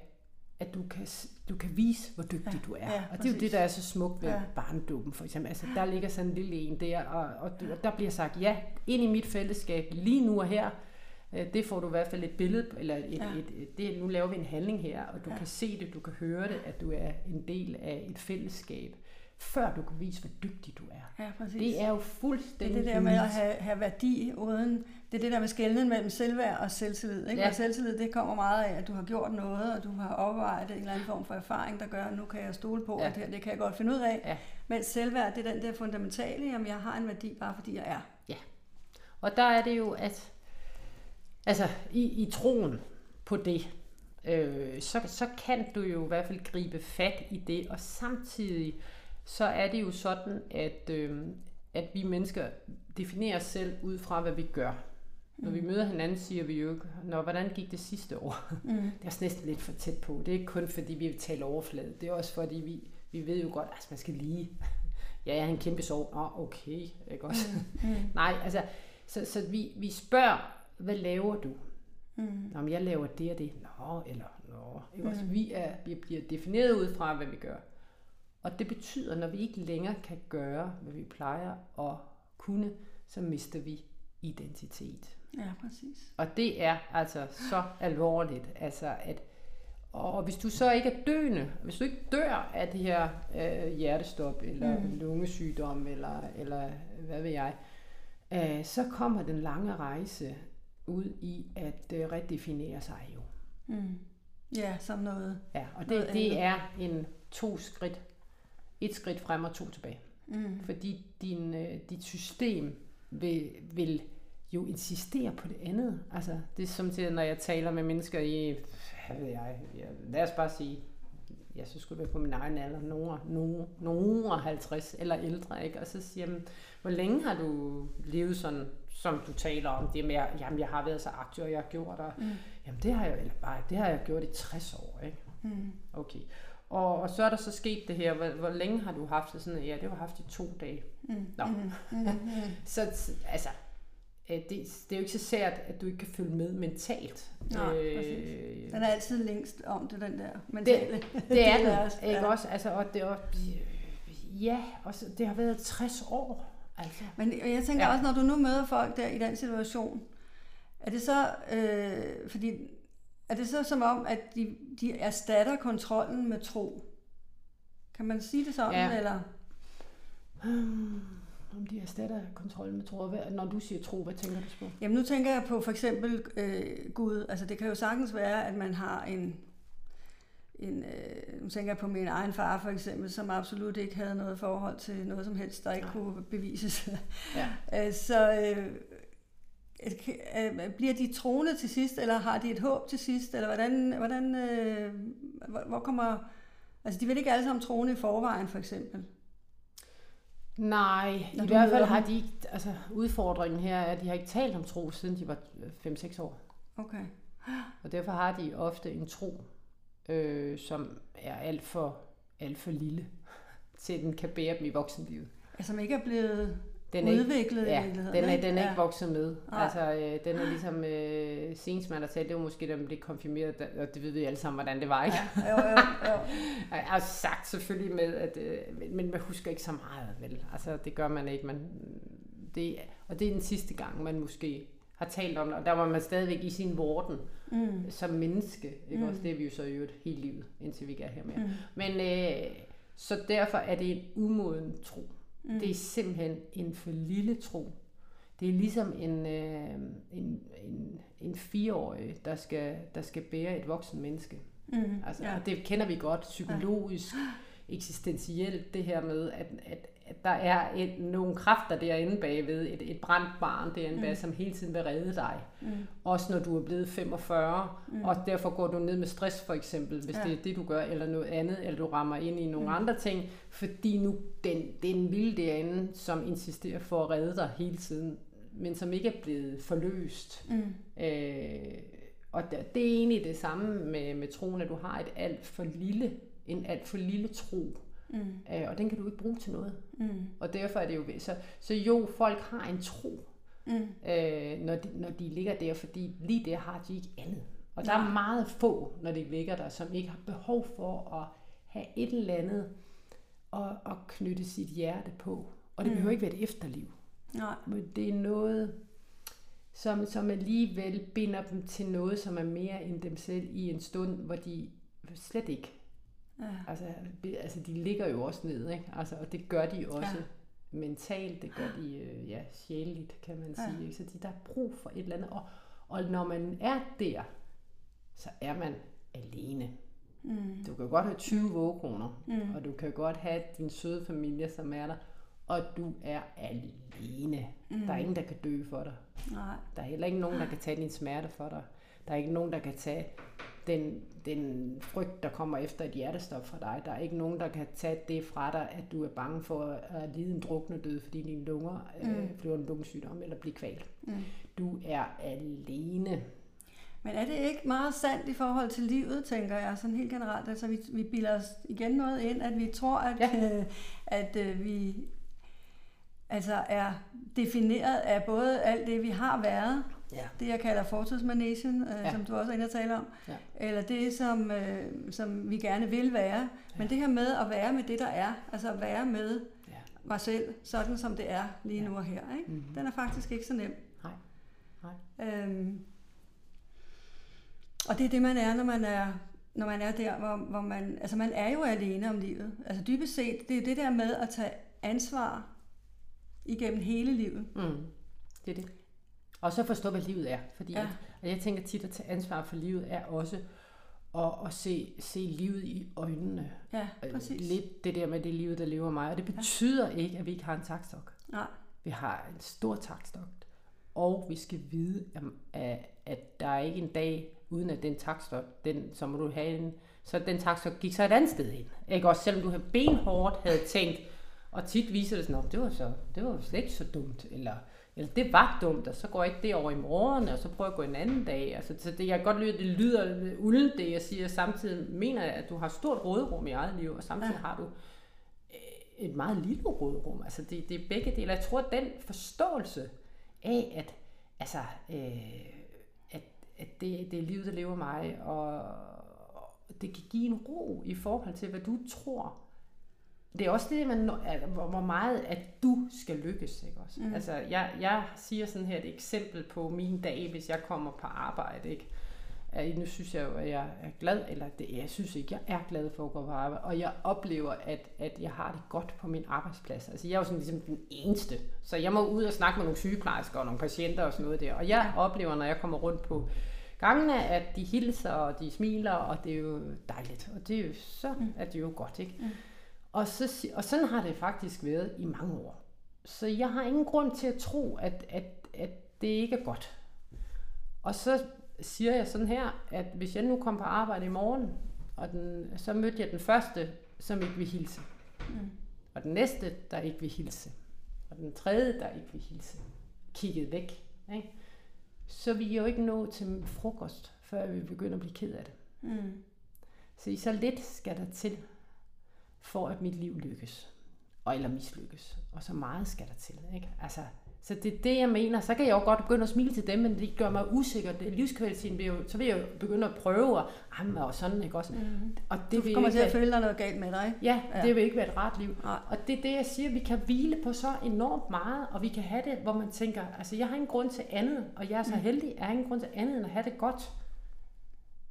at du kan, du kan vise, hvor dygtig ja, du er. Ja, og det er jo det, der er så smukt ved ja. barndåben, for eksempel. Altså, der ligger sådan en lille en der, og, og, og der bliver sagt, ja, ind i mit fællesskab, lige nu og her, Øh, det får du i hvert fald et billede, eller et, ja. et, et, det, nu laver vi en handling her, og du ja. kan se det, du kan høre det, at du er en del af et fællesskab, før du kan vise, hvor dygtig du er. Ja, præcis. Det er jo fuldstændig Det er det der med at have, have værdi uden, det er det der med skældningen mellem selvværd og selvtillid. Ikke? Ja. Og selvtillid, det kommer meget af, at du har gjort noget, og du har opvejet en eller anden form for erfaring, der gør, at nu kan jeg stole på, ja. at det, her, det kan jeg godt finde ud af. Ja. Men selvværd, det er den der fundamentale, at jeg har en værdi, bare fordi jeg er. Ja. Og der er det jo, at Altså, i, i troen på det, øh, så, så kan du jo i hvert fald gribe fat i det, og samtidig så er det jo sådan, at, øh, at vi mennesker definerer os selv ud fra, hvad vi gør. Når vi møder hinanden, siger vi jo ikke, Nå, hvordan gik det sidste år? Mm. Det er også næsten lidt for tæt på. Det er ikke kun fordi, vi vil tale overflade. Det er også fordi, vi, vi ved jo godt, at altså, man skal lige... Ja, jeg har en kæmpe sorg. Nå, okay. Ikke også? Mm. Mm. Nej, altså... Så, så vi, vi spørger, hvad laver du? Mm. Nå, men jeg laver det og det. Nå, eller nå. Ikke mm. også? Vi, er, vi bliver defineret ud fra, hvad vi gør. Og det betyder, når vi ikke længere kan gøre, hvad vi plejer at kunne, så mister vi identitet. Ja, præcis. Og det er altså så alvorligt, altså at og hvis du så ikke er døende, hvis du ikke dør af det her øh, hjertestop, eller mm. lungesygdom, eller, eller hvad ved jeg, øh, så kommer den lange rejse ud i at øh, redefinere sig jo. Mm. Ja, som noget. Ja, og det, det er en to skridt. Et skridt frem og to tilbage. Mm. Fordi din, øh, dit system vil, vil jo insistere på det andet. Altså, det er som til, når jeg taler med mennesker i, hvad ved jeg, ja, lad os bare sige, ja, så skulle være på min egen alder, nogen, nogen, nogen 50 eller ældre, ikke? Og så siger jeg, hvor længe har du levet sådan, som du taler om, det med, jamen jeg har været så aktiv, og jeg har gjort, og, mm. jamen det har jeg, eller bare, det har jeg gjort i 60 år, ikke? Mm. Okay. Og, og så er der så sket det her, hvor, hvor længe har du haft det sådan, ja, det har haft i to dage. Mm. Nå. Mm. Mm. Mm. så altså, det, det er jo ikke så sært, at du ikke kan følge med mentalt. Nej, øh, Den er altid længst om det, den der mentale. Det, det er den, ikke ja. også? Altså, og det, og, ja, og så, det har været 60 år. Altså. Men jeg tænker ja. også, når du nu møder folk der i den situation, er det så, øh, fordi, er det så som om, at de, de erstatter kontrollen med tro? Kan man sige det sådan, ja. eller? Hmm om de erstatter kontrollen med tro. Når du siger tro, hvad tænker du på? Jamen nu tænker jeg på for eksempel øh, Gud. Altså det kan jo sagtens være, at man har en, en øh, nu tænker jeg på min egen far for eksempel, som absolut ikke havde noget forhold til noget som helst, der ikke ja. kunne bevises. Ja. Øh, så øh, bliver de troende til sidst, eller har de et håb til sidst, eller hvordan, hvordan øh, hvor kommer, altså de vil ikke alle sammen troende i forvejen for eksempel. Nej, Når i hvert fald har de ikke, altså udfordringen her er, at de har ikke talt om tro, siden de var 5-6 år. Okay. Og derfor har de ofte en tro, øh, som er alt for, alt for lille, til den kan bære dem i voksenlivet. Altså, som ikke er blevet den er udviklet ikke, ja, i virkeligheden. Den er, den er ja. ikke vokset med. Nej. Altså, øh, den er ligesom øh, Sensman, der sagde, det var måske, da man blev konfirmeret, og det ved vi alle sammen, hvordan det var, ikke? Ja, jo, jo, jo. jeg har sagt selvfølgelig med, at, øh, men man husker ikke så meget, vel? Altså, det gør man ikke. Man, det, og det er den sidste gang, man måske har talt om det, og der var man stadigvæk i sin vorden mm. som menneske. Ikke? Mm. Også det er vi jo så i øvrigt hele livet, indtil vi ikke er her mere. Mm. Men øh, så derfor er det en umoden tro. Mm. Det er simpelthen en for lille tro. Det er ligesom en, øh, en, en, en fireårig, der skal, der skal bære et voksen menneske. Mm. Altså, ja. Det kender vi godt psykologisk, ja. eksistentielt, det her med, at, at at der er et, nogle kræfter derinde bagved, et, et brændt barn derinde mm. bag, som hele tiden vil redde dig. Mm. Også når du er blevet 45, mm. og derfor går du ned med stress for eksempel, hvis ja. det er det, du gør, eller noget andet, eller du rammer ind i nogle mm. andre ting, fordi nu den, den vilde derinde, som insisterer for at redde dig hele tiden, men som ikke er blevet forløst. Mm. Øh, og det, det er egentlig det samme med, med troen, at du har et alt for lille, en alt for lille tro. Mm. Øh, og den kan du ikke bruge til noget. Mm. Og derfor er det jo... Så, så jo, folk har en tro, mm. øh, når, de, når de ligger der, fordi lige der har de ikke andet. Og der ja. er meget få, når de ligger der, som ikke har behov for at have et eller andet og, og knytte sit hjerte på. Og det mm. behøver ikke være et efterliv. Nej. Men det er noget, som, som alligevel binder dem til noget, som er mere end dem selv i en stund, hvor de slet ikke Ja. Altså, altså, de ligger jo også ned, ikke? Altså, og det gør de også ja. mentalt, det gør de øh, ja, sjældent, kan man sige. Ikke? Så de, der er brug for et eller andet. Og, og når man er der, så er man alene. Mm. Du kan godt have 20 vågkroner, mm. og du kan godt have din søde familie, som er der, og du er alene. Mm. Der er ingen, der kan dø for dig. Nej. Der er heller ikke nogen, der kan tage din smerte for dig. Der er ikke nogen, der kan tage den, den frygt, der kommer efter et hjertestop fra dig. Der er ikke nogen, der kan tage det fra dig, at du er bange for at lide en drukne død, fordi dine lunger mm. øh, bliver en lungesygdom eller blive kvalt. Mm. Du er alene. Men er det ikke meget sandt i forhold til livet, tænker jeg, sådan helt generelt? Altså, vi, vi bilder os igen noget ind, at vi tror, at, ja. øh, at øh, vi altså er defineret af både alt det, vi har været, ja. det jeg kalder fortidsmanagen, øh, ja. som du også er inde og tale om, ja. eller det, som, øh, som vi gerne vil være. Ja. Men det her med at være med det, der er, altså at være med ja. mig selv, sådan som det er lige ja. nu og her, ikke? Mm-hmm. den er faktisk ikke så nem. Nej. Nej. Øhm, og det er det, man er, når man er når man er der, hvor, hvor man, altså man er jo alene om livet. Altså dybest set, det er det der med at tage ansvar igennem hele livet. Mm. Det er det. Og så forstå, hvad livet er. Fordi ja. at, og jeg tænker tit, at tage ansvar for livet er også at, at se, se livet i øjnene. Ja, øh, præcis. Lidt det der med det liv, der lever mig. Og det betyder ja. ikke, at vi ikke har en takstok. Nej. Vi har en stor takstok. Og vi skal vide, at, at der er ikke en dag, uden at den takstok, den, så må du have en, så den takstok gik så et andet sted hen. Ikke? Også selvom du havde benhårdt havde tænkt, og tit viser det sådan, at det var, så, det var slet ikke så dumt, eller, eller det var dumt, og så går jeg ikke det over i morgen, og så prøver jeg at gå en anden dag. Altså, så det, jeg kan godt lide, det lyder ulden, det jeg siger, samtidig mener jeg, at du har stort råderum i eget liv, og samtidig ja. har du øh, et meget lille råderum. Altså det, det er begge dele. Jeg tror, at den forståelse af, at, altså, øh, at, at det, det er livet, der lever mig, og det kan give en ro i forhold til, hvad du tror, det er også det, man, hvor meget at du skal lykkes. Ikke også? Mm. Altså, jeg, jeg siger sådan her et eksempel på min dag, hvis jeg kommer på arbejde. Ikke? Nu synes jeg jo, at jeg er glad, eller det, jeg synes ikke, jeg er glad for at gå på arbejde, og jeg oplever, at, at jeg har det godt på min arbejdsplads. Altså, jeg er jo sådan ligesom den eneste, så jeg må ud og snakke med nogle sygeplejersker og nogle patienter og sådan noget der, og jeg oplever, når jeg kommer rundt på gangene, at de hilser, og de smiler, og det er jo dejligt, og det er jo, så mm. er det jo godt, ikke? Mm. Og, så, og sådan har det faktisk været i mange år. Så jeg har ingen grund til at tro, at, at, at det ikke er godt. Og så siger jeg sådan her, at hvis jeg nu kom på arbejde i morgen, og den, så mødte jeg den første, som ikke vil hilse. Mm. Og den næste, der ikke vil hilse. Og den tredje, der ikke vil hilse. Kigget væk. Ikke? Så vi jo ikke nå til frokost, før vi begynder at blive ked af det. Mm. Så i så lidt skal der til, for at mit liv lykkes. Og eller mislykkes. Og så meget skal der til. Ikke? Altså, så det er det, jeg mener. Så kan jeg jo godt begynde at smile til dem, men det gør mig usikker. Det, livskvaliteten bliver jo, så vil jeg jo begynde at prøve at amme og sådan, ikke også? Mm. Og det du kommer til at føle dig noget galt med dig. Ja, ja, det vil ikke være et rart liv. Nej. Og det er det, jeg siger. Vi kan hvile på så enormt meget, og vi kan have det, hvor man tænker, altså jeg har ingen grund til andet, og jeg er så mm. heldig, jeg har ingen grund til andet, end at have det godt.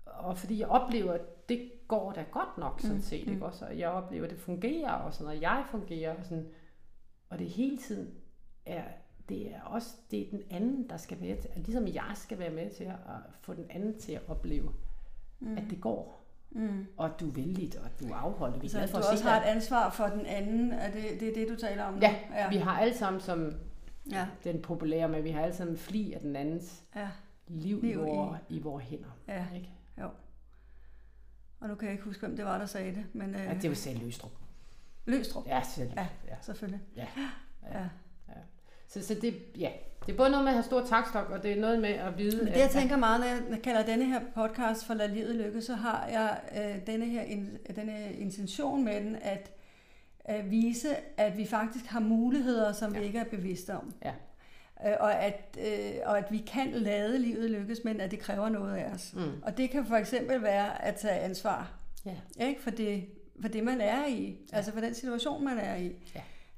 Og fordi jeg oplever, at det går da godt nok, sådan set, mm. ikke også? Og jeg oplever, at det fungerer, og sådan, og jeg fungerer, og sådan, og det hele tiden er, det er også det er den anden, der skal være til, ligesom jeg skal være med til at få den anden til at opleve, mm. at det går. Mm. Og du er vældigt, og du er afholdt. Vi så for du også har et ansvar for den anden, er det, det er det, du taler om nu? Ja, ja. vi har alle sammen som ja. den populære, men vi har alle sammen fli af den andens ja. liv, liv i, vores, i. i vores hænder. Ja. Ikke? Og nu kan jeg ikke huske, hvem det var, der sagde det. Men, øh, ja, det var selv Løstrup. Løstrup? Ja, selv. Ja, ja, selvfølgelig. Ja. ja. ja. ja. Så, så det, ja, det er både noget med at have stor takstok, og det er noget med at vide... Men det jeg tænker meget, når jeg kalder denne her podcast for Lad livet lykke, så har jeg øh, denne her in, denne intention med den, at, at vise, at vi faktisk har muligheder, som ja. vi ikke er bevidste om. Ja. Øh, og, at, øh, og at vi kan lade livet lykkes, men at det kræver noget af os. Mm. Og det kan for eksempel være at tage ansvar ja. ikke? For, det, for det, man er i. Ja. Altså for den situation, man er i.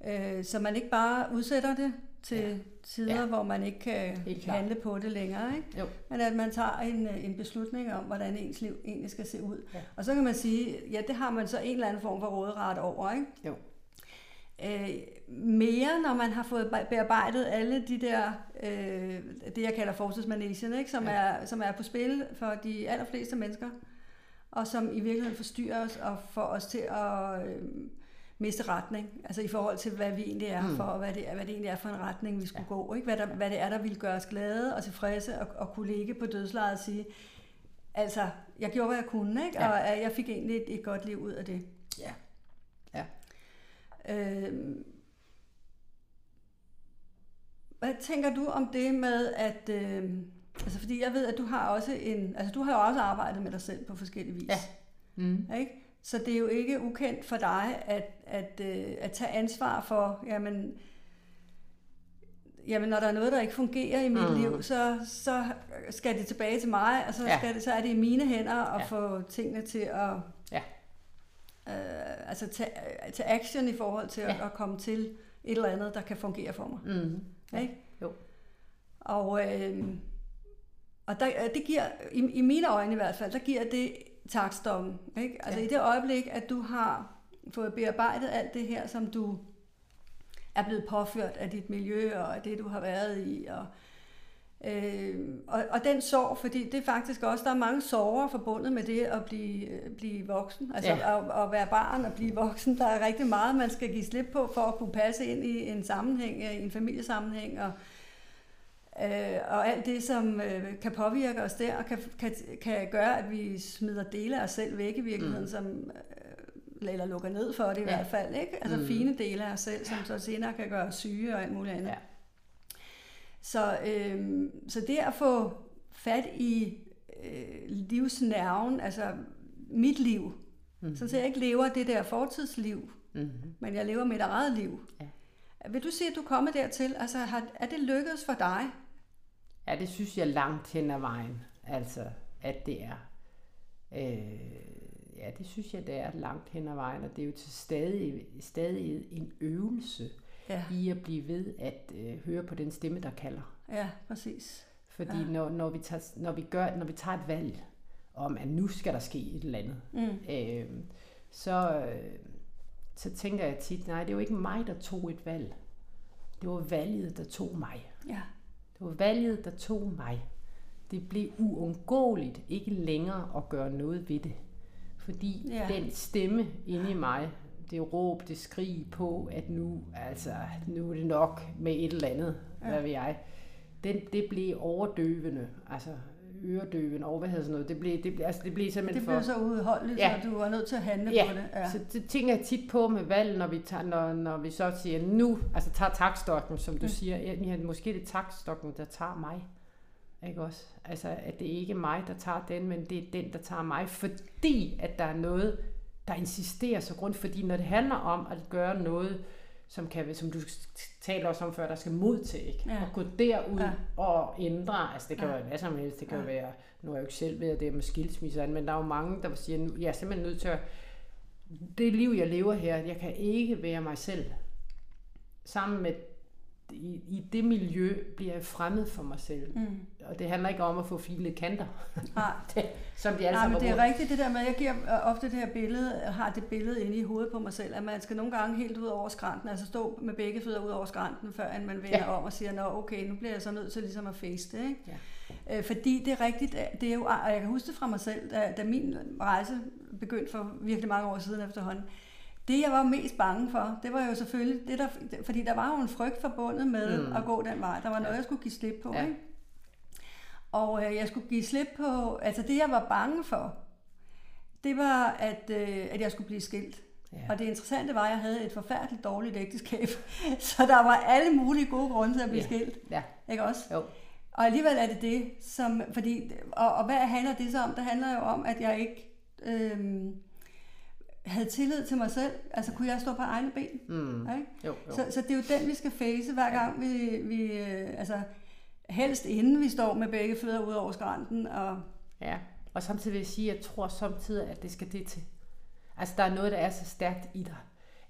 Ja. Øh, så man ikke bare udsætter det til ja. tider, ja. hvor man ikke kan handle på det længere. Ikke? Jo. Men at man tager en, en beslutning om, hvordan ens liv egentlig skal se ud. Ja. Og så kan man sige, ja, det har man så en eller anden form for råderet over. Ikke? Jo øh, mere, når man har fået bearbejdet alle de der, øh, det jeg kalder fortidsmanagen, ikke? Som, ja. er, som er på spil for de allerfleste mennesker, og som i virkeligheden forstyrrer os og får os til at øh, miste retning, altså i forhold til, hvad vi egentlig er mm. for, og hvad det, hvad det egentlig er for en retning, vi skulle ja. gå, ikke? Hvad, der, hvad det er, der ville gøre os glade og tilfredse, og, og kunne ligge på dødslejet og sige, altså, jeg gjorde, hvad jeg kunne, ikke? Ja. og jeg fik egentlig et, et godt liv ud af det. Ja. Øhm, hvad tænker du om det med, at... Øh, altså, fordi jeg ved, at du har også en... Altså, du har jo også arbejdet med dig selv på forskellige vis. Ja. Mm. Ikke? Så det er jo ikke ukendt for dig at, at, øh, at tage ansvar for, jamen, jamen, når der er noget, der ikke fungerer i mit Mm. liv, så, så skal det tilbage til mig, og så, Ja. skal det, så er det i mine hænder at ja. få tingene til at Ja. Øh, altså tage, tage action i forhold til ja. At, at komme til et eller andet, der kan fungere for mig. Mm. Ja. Ikke? Jo. Og, øh, og der, det giver, i, i mine øjne i hvert fald, der giver det taksdommen. Ikke? Altså ja. i det øjeblik, at du har fået bearbejdet alt det her, som du er blevet påført af dit miljø og af det, du har været i. Og, øh, og, og den sorg, fordi det er faktisk også, der er mange sorger forbundet med det at blive, øh, blive voksen. Altså Ja. at, at være barn og blive voksen. Der er rigtig meget, man skal give slip på for at kunne passe ind i en sammenhæng, øh, i en familiesammenhæng. Og, øh, og alt det, som øh, kan påvirke os der, og kan, kan, kan gøre, at vi smider dele af os selv væk i virkeligheden, mm. som, øh, eller lukker ned for det i Ja. hvert fald. Ikke? Altså mm. fine dele af os selv, som så senere kan gøre os syge og alt muligt andet. Ja. Så, øh, så det at få fat i øh, livsnerven, altså mit liv, Mhm. mm. så jeg ikke lever det der fortidsliv, Mm. men jeg lever mit eget liv. Ja. Vil du sige, at du er kommet dertil? Altså, har, er det lykkedes for dig? Ja, det synes jeg langt hen ad vejen, altså, at det er. Øh, ja, det synes jeg, det er langt hen ad vejen, og det er jo til stadig, stadig en øvelse Ja, i at blive ved at øh, høre på den stemme, der kalder. ja præcis. Fordi Ja. når, når, vi tager, når, vi gør, når vi tager et valg om, at nu skal der ske et eller andet, Mm. øh, så, øh, så tænker jeg tit, nej, det var ikke mig, der tog et valg. Det var valget, der tog mig. Ja, Det var valget, der tog mig. Det blev uundgåeligt ikke længere at gøre noget ved det. Fordi Ja. den stemme inde i mig, det råb, det skrig på, at nu, altså, nu er det nok med et eller andet, ja. hvad ved jeg. Den, det blev overdøvende, altså øredøvende, og hvad hedder sådan noget. Det blev, det blev, altså, det blev simpelthen det for... blev så udholdeligt, Ja. så du var nødt til at handle Ja, på det. Ja. Så det tænker jeg tit på med valg, når vi, tager, når, når vi så siger, nu, altså tager takstokken, som du Mm. siger, ja, måske det er takstokken, der tager mig. Ikke også? Altså, at det ikke er mig, der tager den, men det er den, der tager mig, fordi at der er noget, der insisterer så grund, fordi når det handler om at gøre noget, som, kan, som du taler også om før, der skal mod til, ikke? Ja. Og gå derud Ja. og ændre, altså det kan Ja. være hvad som helst, det kan Ja. være, nu er jeg jo ikke selv ved at det er med skilsmisser, men der er jo mange, der siger, nu, jeg er simpelthen nødt til at, det liv, jeg lever her, jeg kan ikke være mig selv. Sammen med, i, i det miljø bliver jeg fremmed for mig selv. Mm. Og det handler ikke om at få filede kanter, Nej, det, som de alle Nej, men det er brugt. rigtigt det der med, jeg giver øh, ofte det her billede, har det billede inde i hovedet på mig selv, at man skal nogle gange helt ud over skrænten, altså stå med begge fødder ud over skrænten, før man vender Ja. om og siger, nå okay, nu bliver jeg så nødt til ligesom at face det. Ikke? Ja. Øh, fordi det er rigtigt, det er jo, og jeg kan huske det fra mig selv, da, da min rejse begyndte for virkelig mange år siden efterhånden, det jeg var mest bange for, det var jo selvfølgelig, det der, fordi der var jo en frygt forbundet med Mm. at gå den vej. Der var noget, jeg skulle give slip på. Ja. Ikke? Og øh, jeg skulle give slip på, altså det jeg var bange for, det var, at, øh, at jeg skulle blive skilt. Ja. Og det interessante var, at jeg havde et forfærdeligt dårligt ægteskab. Så der var alle mulige gode grunde til at blive Ja. skilt. Ja, Ikke også? jo. Og alligevel er det det, som, fordi, og, og hvad handler det så om? Det handler jo om, at jeg ikke øhm, havde tillid til mig selv. Altså, kunne jeg stå på egne ben? Mm. Ikke? Jo, jo. Så, så det er jo den, vi skal face hver gang, vi, vi øh, altså, helst inden vi står med begge fødder ud over skrænten. Og, Ja, og samtidig vil jeg sige, at jeg tror samtidig, at det skal det til. Altså, der er noget, der er så stærkt i dig,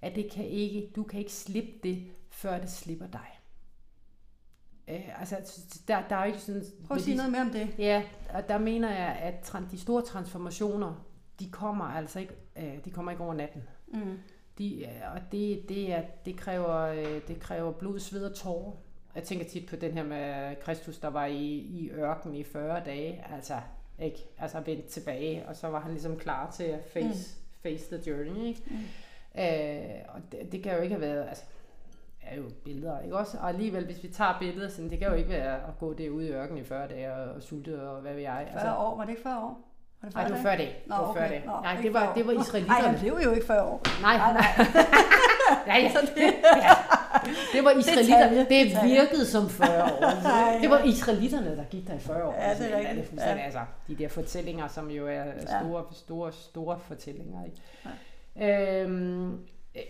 at det kan ikke, du kan ikke slippe det, før det slipper dig. Øh, altså, der, der er jo ikke sådan... prøv at sige noget mere om det. Ja, og der mener jeg, at de store transformationer, de kommer altså ikke, øh, de kommer ikke over natten. Mm. De, øh, og det, det, er, det, kræver, øh, det kræver blod, sved og tårer. Jeg tænker tit på den her med Kristus, der var i, i ørken i 40 dage, altså ikke, altså vendt tilbage, og så var han ligesom klar til at face, mm. face the journey, ikke? Mm. Øh, og det, det kan jo ikke have været, altså, er jo billeder, ikke også? Og alligevel, hvis vi tager billeder, sådan, det kan jo ikke være at gå derude i ørken i 40 dage og, og sulte og hvad ved jeg. 40 år, var det ikke 40 år? Var det Nej, det var før det. Det Nå, var før okay. det. Nå, Nej, det var, før det var israelitterne. Nej, jeg blev jo ikke 40 år. Nej, Nej, nej. nej. ja, ja. ja. Det var israelitterne. Det detalje. virkede som 40 år. Det var israelitterne, der gik der i 40 år. Ja, det er rigtigt. det Ja. altså, de der fortællinger, som jo er Ja. store, store, store fortællinger. Ikke? Øhm, øh,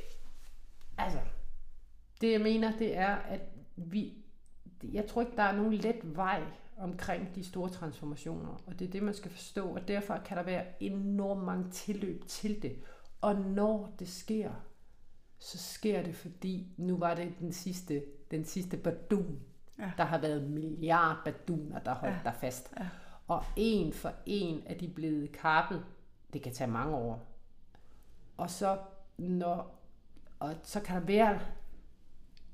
altså, det jeg mener, det er, at vi, jeg tror ikke, der er nogen let vej omkring de store transformationer, og det er det, man skal forstå, og derfor kan der være enormt mange tilløb til det. Og når det sker, så sker det, fordi nu var det den sidste, den sidste badun. Ja. Der har været milliard baduner, der holdt Ja. der fast. Ja. Og en for en er de blevet kappet. Det kan tage mange år. Og så, når, og så kan der være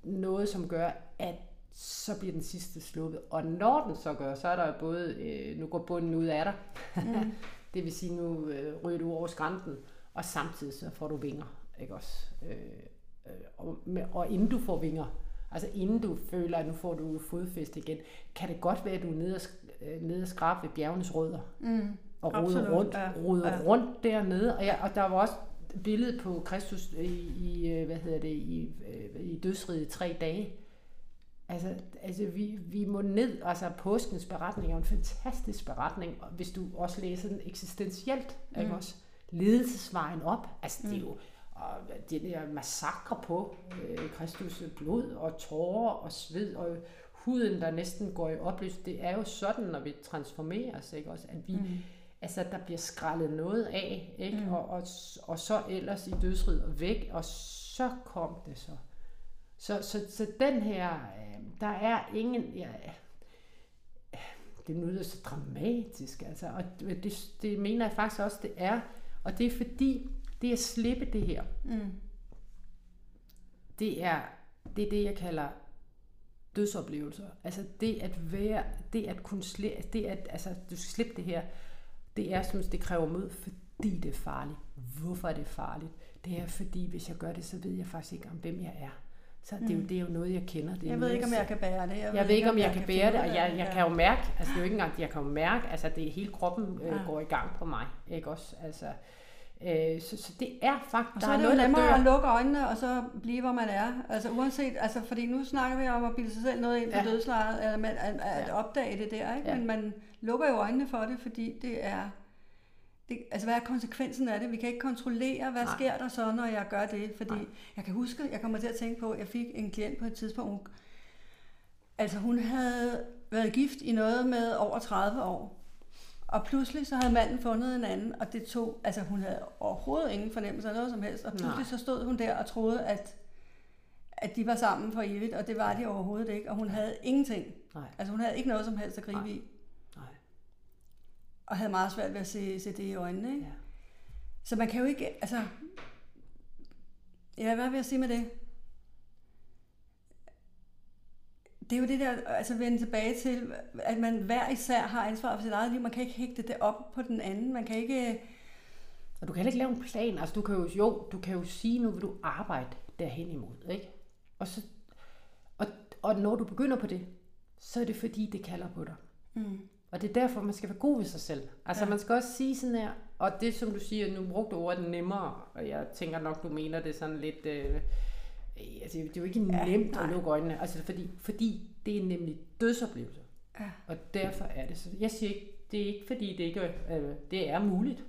noget, som gør, at så bliver den sidste sluppet. Og når den så gør, så er der jo både, øh, nu går bunden ud af dig. Mm. det vil sige, nu øh, ryger du over skrænten, og samtidig så får du vinger. Ikke også? Øh, øh, og, med, og inden du får vinger, altså inden du føler, at nu får du fodfæste igen, kan det godt være, at du er nede og, øh, nede og skrabe ved bjergenes rødder. Mm. Og roder rundt, ja. roder Ja. rundt dernede. Og, ja, og der var også billede på Kristus i, i øh, hvad hedder det, i, øh, i dødsriget tre dage. Altså, altså vi, vi må ned, altså påskens beretning er jo en fantastisk beretning, og hvis du også læser den eksistentielt, mm. ikke også? Ledelsesvejen op, altså det er jo, og det der massakre på øh, Kristus blod og tårer og sved og huden, der næsten går i opløsning, det er jo sådan, når vi transformeres, ikke også? At vi, mm. altså der bliver skrællet noget af, ikke? Mm. Og, og, og så ellers i dødsriget væk, og så kom det så. Så, så, så den her, øh, der er ingen, ja, det lyder så dramatisk, altså, og det, det mener jeg faktisk også, det er, og det er fordi, det at slippe det her, Mm. det er det, er det jeg kalder dødsoplevelser. Altså det at være, det at kunne slippe, det at, altså du skal slippe det her, det er, synes det kræver mod, fordi det er farligt. Hvorfor er det farligt? Det er fordi, hvis jeg gør det, så ved jeg faktisk ikke om, hvem jeg er. Så det er jo, det er jo noget, jeg kender. Det er Jeg ved ikke, om jeg kan bære det. jeg, jeg ved ikke, om jeg kan bære det, og jeg, jeg Ja. kan jo mærke, altså det er jo ikke engang, jeg kan jo mærke, altså det er hele kroppen øh, Ja. går i gang på mig, ikke også? Altså, øh, så, så det er faktisk, Og så der er er det jo noget, der nemmere dør. at lukke øjnene og så blive, hvor man er. Altså uanset, altså fordi nu snakker vi om at bilde sig selv noget ind på Ja. dødslejet, eller med, at, at Ja. opdage det der, ikke? Ja. Men man lukker jo øjnene for det, fordi det er, det, altså hvad er konsekvensen af det? Vi kan ikke kontrollere, hvad Nej. sker der så, når jeg gør det? Fordi Nej. jeg kan huske, jeg kommer til at tænke på, at jeg fik en klient på et tidspunkt, hun- altså hun havde været gift i noget med over 30 år. Og pludselig så havde manden fundet en anden, og det tog, altså hun havde overhovedet ingen fornemmelse af noget som helst, og pludselig Nej. så stod hun der og troede, at, at de var sammen for evigt, og det var de overhovedet ikke, og hun havde ingenting. Nej, Altså hun havde ikke noget som helst at gribe Nej. i, og havde meget svært ved at se, se det i øjnene. Ikke? ja. Så man kan jo ikke, altså... Ja, hvad vil jeg sige med det? Det er jo det der, altså vende tilbage til, at man hver især har ansvar for sit eget liv. Man kan ikke hægte det op på den anden. Man kan ikke... Og du kan ikke lave en plan. Altså, du kan jo, jo, du kan jo sige, nu vil du arbejde derhen imod, ikke? Og, så, og, og når du begynder på det, så er det fordi, det kalder på dig. Mm. Og det er derfor, man skal være god ved sig selv. Altså, Ja. ja. man skal også sige sådan her, og det som du siger, nu brugte ordet nemmere, og jeg tænker nok, du mener det sådan lidt... Øh, altså, det er jo ikke Ja, nemt nej. at lukke øjnene, altså, fordi, fordi det er nemlig dødsoplevelser. Ja. Og derfor er det så. Jeg siger ikke, det er ikke fordi, det ikke er, øh, det er muligt.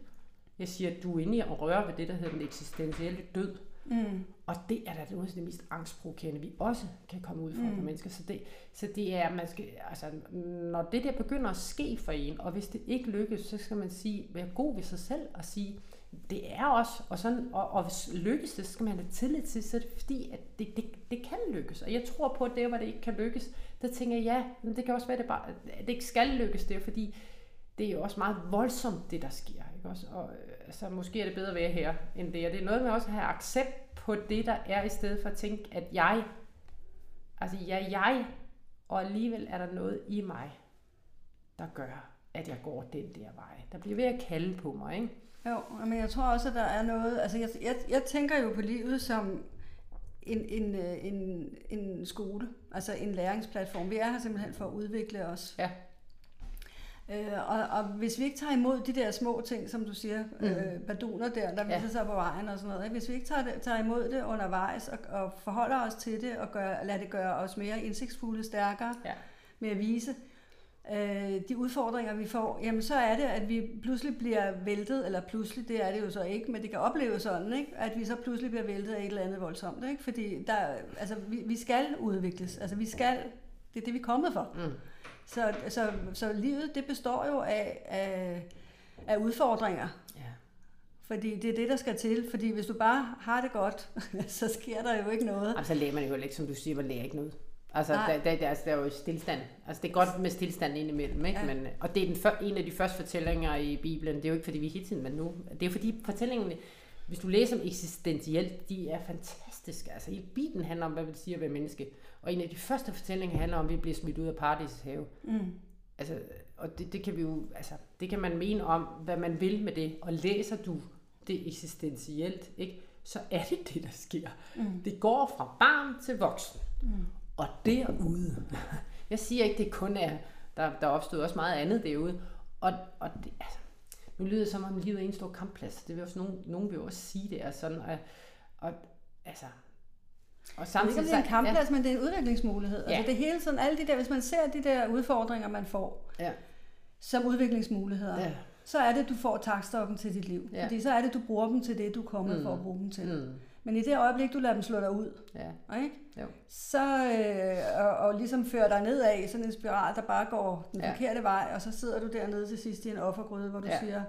Jeg siger, at du er inde i at røre ved det, der hedder den eksistentielle død. Mm. Og det er da noget af det mest angstprovokerende, vi også kan komme ud fra Mm. mm. mennesker. Så det, så det er, man skal, altså, når det der begynder at ske for en, og hvis det ikke lykkes, så skal man sige, være god ved sig selv og sige, det er også, og, sådan, og, og hvis lykkes det, så skal man have tillid til, så er det fordi, at det, det, det kan lykkes. Og jeg tror på, at det, hvor det ikke kan lykkes, der tænker jeg, ja, men det kan også være, at det, bare, at det ikke skal lykkes der, fordi det er jo også meget voldsomt, det der sker. Ikke? Også, og, så måske er det bedre at være her, end det. Og det er noget med også at have accept på det, der er, i stedet for at tænke, at jeg, altså jeg jeg, og alligevel er der noget i mig, der gør, at jeg går den der vej. Der bliver ved at kalde på mig, ikke? Jo, men jeg tror også, at der er noget... Altså, jeg, jeg, jeg tænker jo på livet som en, en, øh, en, en skole, altså en læringsplatform. Vi er her simpelthen for at udvikle os. Ja. Øh, og, og hvis vi ikke tager imod de der små ting, som du siger, mm. øh, baduner der, der viser ja. sig på vejen og sådan noget, ikke? hvis vi ikke tager, det, tager imod det undervejs og, og forholder os til det og gør, lader det gøre os mere indsigtsfulde, stærkere, ja. med at vise øh, de udfordringer, vi får, jamen så er det, at vi pludselig bliver væltet, eller pludselig, det er det jo så ikke, men det kan opleves sådan, ikke? at vi så pludselig bliver væltet af et eller andet voldsomt. Ikke? Fordi der, altså, vi, vi skal udvikles, altså vi skal, det er det, vi er kommet for. Mm. Så, så, så livet, det består jo af, af, af udfordringer. Ja. Fordi det er det, der skal til. Fordi hvis du bare har det godt, så sker der jo ikke noget. Altså lærer man jo ikke, som du siger, man lærer ikke noget. Altså, der, der, der, altså, der er jo stillstand. Altså, det er godt med stillstand indimellem, ikke? Ja. Men, og det er den for, en af de første fortællinger i Bibelen. Det er jo ikke, fordi vi hele tiden, men nu... Det er fordi fortællingen, hvis du læser om eksistentielt, de er fantastiske. Altså, i Bibelen handler om, hvad vil det sige at være menneske. Og en af de første fortællinger handler om, at vi bliver smidt ud af paradisets have. Mm. Altså, og det, det, kan vi jo, altså, det kan man mene om, hvad man vil med det. Og læser du det eksistentielt, ikke? så er det det, der sker. Mm. Det går fra barn til voksen. Mm. Og derude, jeg siger ikke, det kun er, der, der opstod også meget andet derude. Og, og det, altså, nu lyder det som om livet er en stor kampplads. Det vil også nogen, nogen vil også sige, det er sådan. Og, og altså, og samtidig, det er ikke en kampplads, ja. men det er en udviklingsmulighed. Altså, ja. Altså det hele sådan, alle de der, hvis man ser de der udfordringer, man får, ja. som udviklingsmuligheder, ja. så er det, du får takstokken til dit liv. Ja. Fordi så er det, du bruger dem til det, du er kommet mm. for at bruge dem til. Mm. Men i det øjeblik, du lader dem slå dig ud, ja. ikke? Jo. så øh, og, og ligesom fører dig nedad sådan en spiral, der bare går den ja. forkerte vej, og så sidder du dernede til sidst i en offergryde, hvor du ja. siger,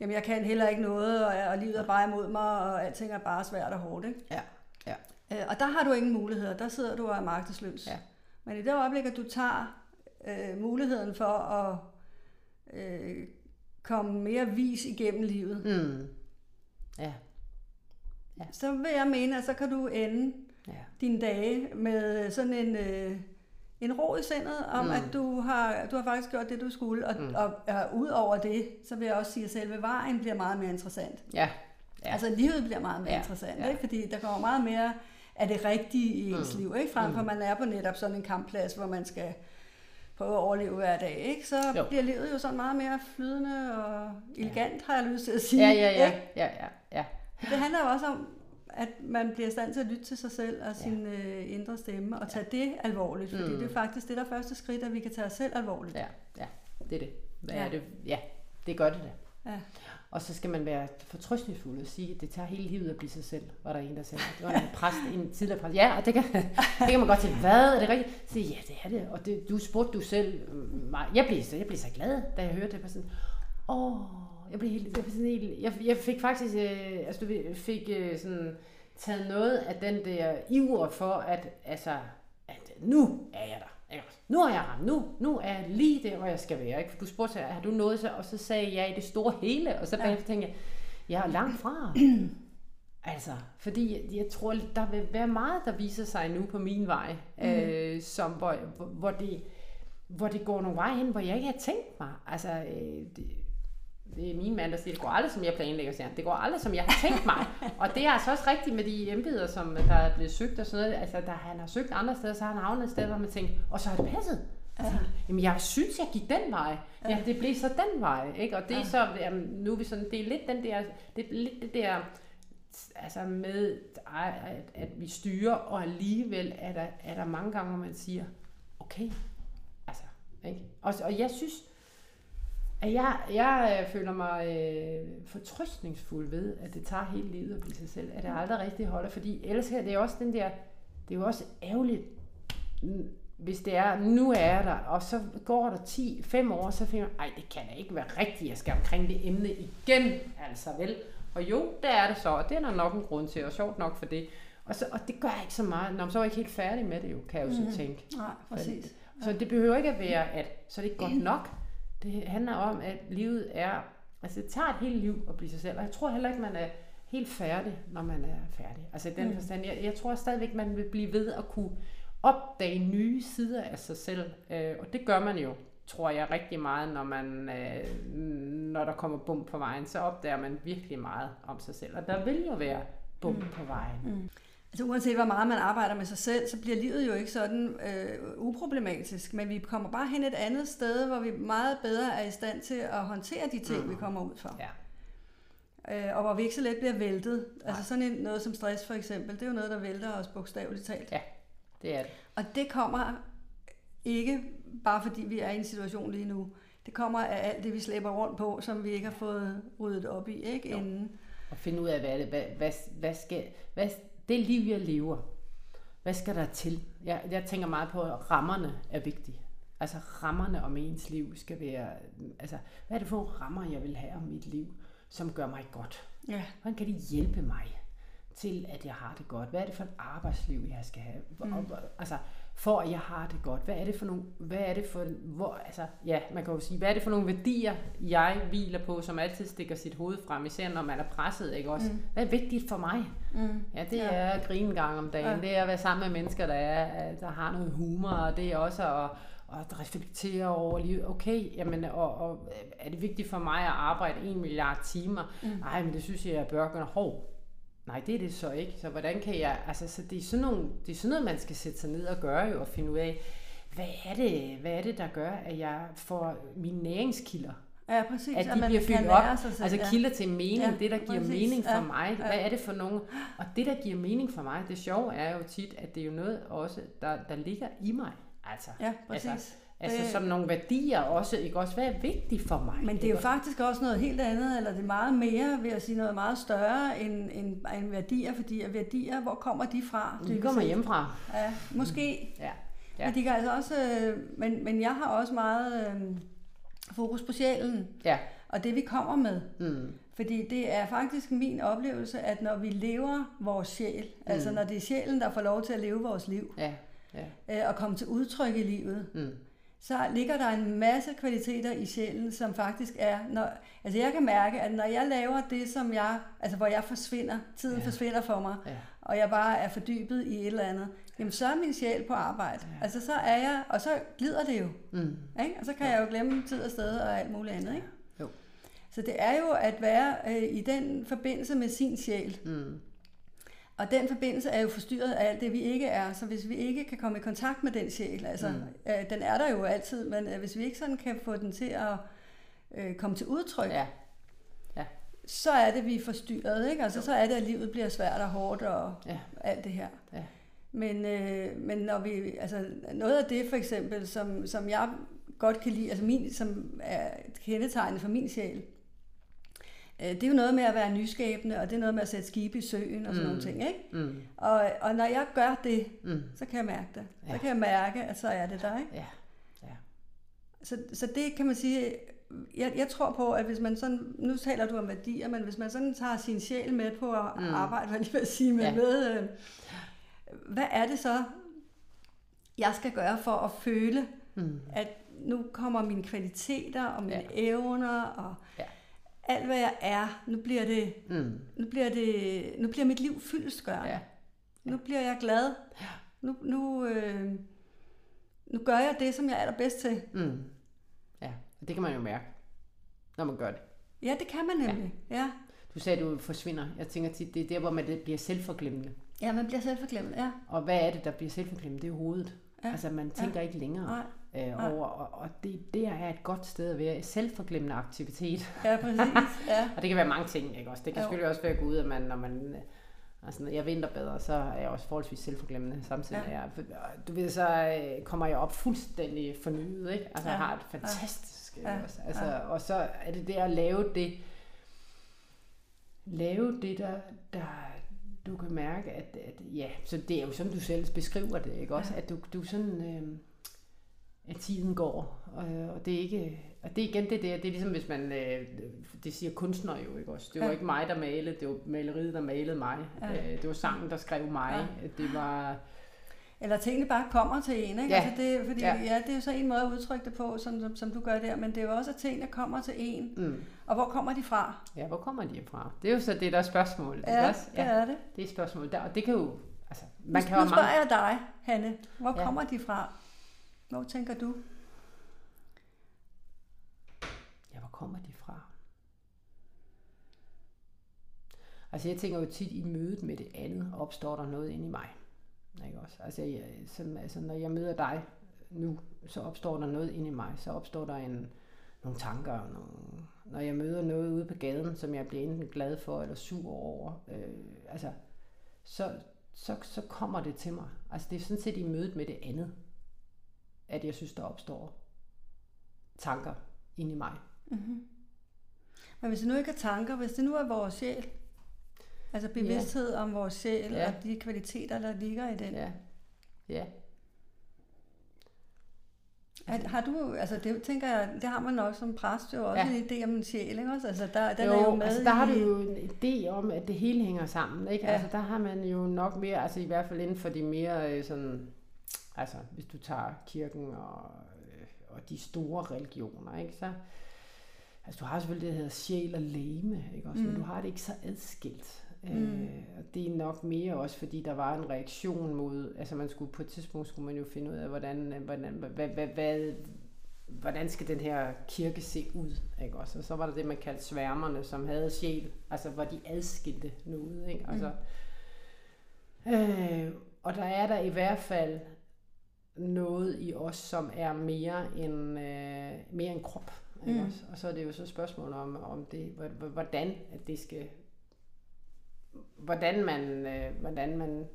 jamen jeg kan heller ikke noget, og, og livet er bare imod mig, og alting er bare svært og hårdt. Ikke? Ja. Ja. Øh, og der har du ingen muligheder, der sidder du og er magtesløs. Ja. Men i det øjeblik, at du tager øh, muligheden for at øh, komme mere vis igennem livet, mm. ja. Ja. så vil jeg mene, at så kan du ende ja. dine dage med sådan en, øh, en ro i sindet om, mm. at du har, du har faktisk gjort det, du skulle. Og, mm. og, og ud over det, så vil jeg også sige, at selve vejen bliver meget mere interessant. Ja. ja. Altså livet bliver meget mere ja. interessant, ja. Ikke? fordi der kommer meget mere af det rigtige i ens mm. liv, ikke? frem for mm. man er på netop sådan en kampplads, hvor man skal prøve at overleve hver dag, ikke? så jo. bliver livet jo sådan meget mere flydende og elegant, ja. har jeg lyst til at sige. Ja, ja, ja. Ikke? ja, ja, ja. Det handler jo også om, at man bliver i stand til at lytte til sig selv og sin ja. øh, indre stemme og tage ja. det alvorligt, fordi mm. det er faktisk det der første skridt, at vi kan tage os selv alvorligt. Ja, ja. det er det. Hvad ja. er det? Ja, det gør det da. Ja. Og så skal man være fortrøstningsfuld og sige, at det tager hele livet at blive sig selv, var der en, der sagde. Det var en præst, en tidligere præst. Ja, og det kan, det kan man godt sige, hvad, er det rigtigt? Så ja, det er det. Og det, du spurgte du selv øh, mig. Jeg blev, så, jeg blev så glad, da jeg hørte det. Var sådan, åh, jeg blev helt, jeg, blev sådan helt, jeg, jeg fik faktisk, øh, altså du fik øh, sådan taget noget af den der iver for, at, altså, at nu er jeg der. Ikke? Nu er jeg ramt. Nu, nu er jeg lige der, hvor jeg skal være. Ikke? For du spurgte, har du noget så? Og så sagde jeg i det store hele. Og så ja. tænkte jeg, jeg er langt fra. altså, fordi jeg, jeg tror, der vil være meget, der viser sig nu på min vej, mm. øh, som, hvor, hvor, det, hvor det går nogle veje hen, hvor jeg ikke har tænkt mig. Altså, øh, det, det er min mand, der siger, det går aldrig, som jeg planlægger, siger Det går aldrig, som jeg har tænkt mig. og det er altså også rigtigt med de embeder, som der er blevet søgt og sådan noget. Altså, da han har søgt andre steder, så har han havnet et sted, hvor man tænker, og så har det passet. Ja. Altså, jamen, jeg synes, jeg gik den vej. Ja, det blev så den vej, ikke? Og det er ja. så, jamen, nu er vi sådan, det er lidt den der, det er lidt det der, altså med, at, at vi styrer, og alligevel er der, er der mange gange, hvor man siger, okay, altså, ikke? Og, og jeg synes, jeg, jeg øh, føler mig øh, fortrystningsfuld ved, at det tager hele livet at blive sig selv. At det aldrig rigtig holder, fordi ellers her, det er også den der, det er jo også ærgerligt, hvis det er, nu er jeg der, og så går der 10-5 år, så finder jeg, det kan da ikke være rigtigt, jeg skal omkring det emne igen, altså vel. Og jo, det er det så, og det er der nok en grund til, og sjovt nok for det. Og, så, og det gør ikke så meget. Nå, så er jeg ikke helt færdig med det jo, kan jeg jo så mm. tænke. Nej, præcis. Så det behøver ikke at være, at så er det ikke godt nok. Det handler om, at livet er, altså det tager et helt liv at blive sig selv, og jeg tror heller ikke, man er helt færdig, når man er færdig. Altså i den mm. forstand, jeg, jeg tror stadigvæk, man vil blive ved at kunne opdage nye sider af sig selv, øh, og det gør man jo, tror jeg, rigtig meget, når man, øh, når der kommer bum på vejen, så opdager man virkelig meget om sig selv, og der vil jo være bum mm. på vejen. Mm. Altså uanset hvor meget man arbejder med sig selv, så bliver livet jo ikke sådan øh, uproblematisk, men vi kommer bare hen et andet sted, hvor vi meget bedre er i stand til at håndtere de ting, mm. vi kommer ud for. Ja. Øh, og hvor vi ikke så let bliver væltet. Nej. Altså sådan en, noget som stress for eksempel, det er jo noget, der vælter os bogstaveligt talt. Ja, det er det. Og det kommer ikke bare fordi vi er i en situation lige nu. Det kommer af alt det, vi slæber rundt på, som vi ikke har fået ryddet op i, ikke? Jo. Inden. Og finde ud af, hvad, det, hvad, hvad, hvad skal, hvad, det liv, jeg lever, hvad skal der til? Jeg, jeg tænker meget på, at rammerne er vigtige. Altså rammerne om ens liv skal være, altså hvad er det for rammer, jeg vil have om mit liv, som gør mig godt? Ja. Hvordan kan de hjælpe mig til, at jeg har det godt? Hvad er det for et arbejdsliv, jeg skal have? Mm. Altså, for at jeg har det godt. Hvad er det for nogle, hvad er det for, hvor, altså, ja, man kan jo sige, hvad er det for nogle værdier, jeg hviler på, som altid stikker sit hoved frem, især når man er presset, ikke også? Mm. Hvad er vigtigt for mig? Mm. Ja, det ja. er at grine en gang om dagen, ja. det er at være sammen med mennesker, der, er, der har noget humor, og det er også at, at reflektere over livet. Okay, jamen, og, og er det vigtigt for mig at arbejde en milliard timer? Mm. Nej, men det synes jeg, jeg bør gøre. Hov, Nej, det er det så ikke. Så hvordan kan jeg... Altså, så det, er sådan nogle, det er sådan noget, man skal sætte sig ned og gøre jo, og finde ud af, hvad er det, hvad er det der gør, at jeg får mine næringskilder? Ja, præcis. At de at bliver fyldt op. Selv, altså kilder til mening, ja, det der giver præcis. mening for ja, mig. Hvad er det for nogen? Og det der giver mening for mig, det sjove er jo tit, at det er jo noget også, der, der ligger i mig. Altså, ja, præcis. Altså, Altså det, som nogle værdier også, ikke også? Hvad er vigtigt for mig? Men det er jo faktisk også noget helt andet, eller det er meget mere, vil jeg sige, noget meget større end, end, end værdier, fordi at værdier, hvor kommer de fra? De kommer hjemmefra. Ja, måske. Ja. ja. Men, de kan altså også, øh, men, men jeg har også meget øh, fokus på sjælen. Ja. Og det vi kommer med. Mm. Fordi det er faktisk min oplevelse, at når vi lever vores sjæl, altså mm. altså når det er sjælen, der får lov til at leve vores liv, ja. Ja. Øh, og komme til udtryk i livet, mm så ligger der en masse kvaliteter i sjælen, som faktisk er, når, altså jeg kan mærke, at når jeg laver det, som jeg, altså hvor jeg forsvinder, tiden ja. forsvinder for mig, ja. og jeg bare er fordybet i et eller andet, jamen så er min sjæl på arbejde. Ja. Altså så er jeg, og så glider det jo. Mm. Ikke? Og så kan ja. jeg jo glemme tid og sted og alt muligt andet. Ikke? Jo. Så det er jo at være øh, i den forbindelse med sin sjæl. Mm. Og den forbindelse er jo forstyrret af alt det, vi ikke er. Så hvis vi ikke kan komme i kontakt med den sjæl, altså mm. øh, den er der jo altid, men øh, hvis vi ikke sådan kan få den til at øh, komme til udtryk, ja. Ja. så er det, vi er forstyrret. Ikke? Altså, så er det, at livet bliver svært og hårdt og ja. alt det her. Ja. Men, øh, men når vi, altså, noget af det for eksempel, som, som jeg godt kan lide, altså min, som er kendetegnet for min sjæl, det er jo noget med at være nyskabende, og det er noget med at sætte skibe i søen og sådan mm. nogle ting. Ikke? Mm. Og, og når jeg gør det, mm. så kan jeg mærke det. Ja. Så kan jeg mærke, at så er det der. Ikke? Ja. Ja. Så, så det kan man sige, jeg, jeg tror på, at hvis man sådan, nu taler du om værdier, men hvis man sådan tager sin sjæl med på at mm. arbejde, hvad jeg vil sige, med, ja. med øh, hvad er det så, jeg skal gøre for at føle, mm. at nu kommer mine kvaliteter og mine ja. evner og ja alt hvad jeg er, nu bliver det, mm. nu bliver det, nu bliver mit liv fyldestgørende. Ja. Nu bliver jeg glad. Ja. Nu, nu, øh, nu gør jeg det, som jeg er allerbedst til. Mm. Ja, det kan man jo mærke, når man gør det. Ja, det kan man nemlig. Ja. ja. Du sagde, at du forsvinder. Jeg tænker tit, det er der, hvor man bliver selvforglemmende. Ja, man bliver selvforglemmende, ja. Og hvad er det, der bliver selvforglemmende? Det er hovedet. Ja. Altså, man tænker ja. ikke længere. Nej øh, over, og, og det, det er et godt sted at være. Selvforglemmende aktivitet. Ja, præcis. Ja. og det kan være mange ting, ikke også? Det kan jo. selvfølgelig også være gå ud, at man, når man Altså, når jeg vinterbadder, så er jeg også forholdsvis selvforglemmende samtidig. Ja. Jeg, du ved, så øh, kommer jeg op fuldstændig fornyet, ikke? Altså, ja. jeg har et fantastisk... Ja. Også, altså, ja. Og så er det det at lave det, lave det, der, der du kan mærke, at, at ja, så det er jo som du selv beskriver det, ikke også? Ja. At du, du sådan... Øh, at tiden går. Og, og det er ikke... Og det er igen det der, det er ligesom hvis man, øh, det siger kunstner jo, ikke også? Det var ja. ikke mig, der malede, det var maleriet, der malede mig. Ja. Øh, det var sangen, der skrev mig. Ja. Det var... Eller tingene bare kommer til en, ikke? Ja. Altså det, fordi, ja. ja. det er jo så en måde at udtrykke det på, som, som, som du gør der, men det er jo også, at tingene kommer til en. Mm. Og hvor kommer de fra? Ja, hvor kommer de fra? Det er jo så det, der er spørgsmålet. Ja, også? ja, det er det. Det er spørgsmålet. Der, og det kan jo... Altså, man nu, kan nu spørger mange... jeg dig, Hanne. Hvor ja. kommer de fra? Hvor tænker du? Ja, hvor kommer de fra? Altså jeg tænker jo tit, i mødet med det andet, opstår der noget inde i mig. Ikke også? Altså, jeg, som, altså når jeg møder dig nu, så opstår der noget inde i mig. Så opstår der en, nogle tanker. Nogle, når jeg møder noget ude på gaden, som jeg bliver enten glad for eller sur over, øh, altså, så, så, så kommer det til mig. Altså det er sådan set i mødet med det andet, at jeg synes, der opstår tanker inde i mig. Mm-hmm. Men hvis det nu ikke er tanker, hvis det nu er vores sjæl, altså bevidsthed ja. om vores sjæl ja. og de kvaliteter, der ligger i den. Ja. Ja. At, har du, altså det tænker jeg, det har man nok som præst jo også ja. en idé om en sjæl, ikke også? Altså der, den jo, er jo med altså der i, har du jo en idé om, at det hele hænger sammen, ikke? Ja. Altså der har man jo nok mere, altså i hvert fald inden for de mere øh, sådan, altså hvis du tager kirken og, øh, og de store religioner, ikke? Så, altså du har selvfølgelig det, der hedder sjæl og læme, ikke også? Mm. Men du har det ikke så adskilt. Mm. Øh, og det er nok mere også, fordi der var en reaktion mod, altså man skulle på et tidspunkt skulle man jo finde ud af, hvordan, hvordan, hvad, hvad, hvad, hvordan skal den her kirke se ud, ikke også? Og så var der det, man kaldte sværmerne, som havde sjæl, altså hvor de adskilte noget, ikke? Altså, øh, og der er der i hvert fald noget i os, som er mere end, øh, mere end krop. Ikke Mm. også? Og så er det jo så spørgsmålet om, om det, hvor- hvordan at det skal hvordan man, øh, hvordan man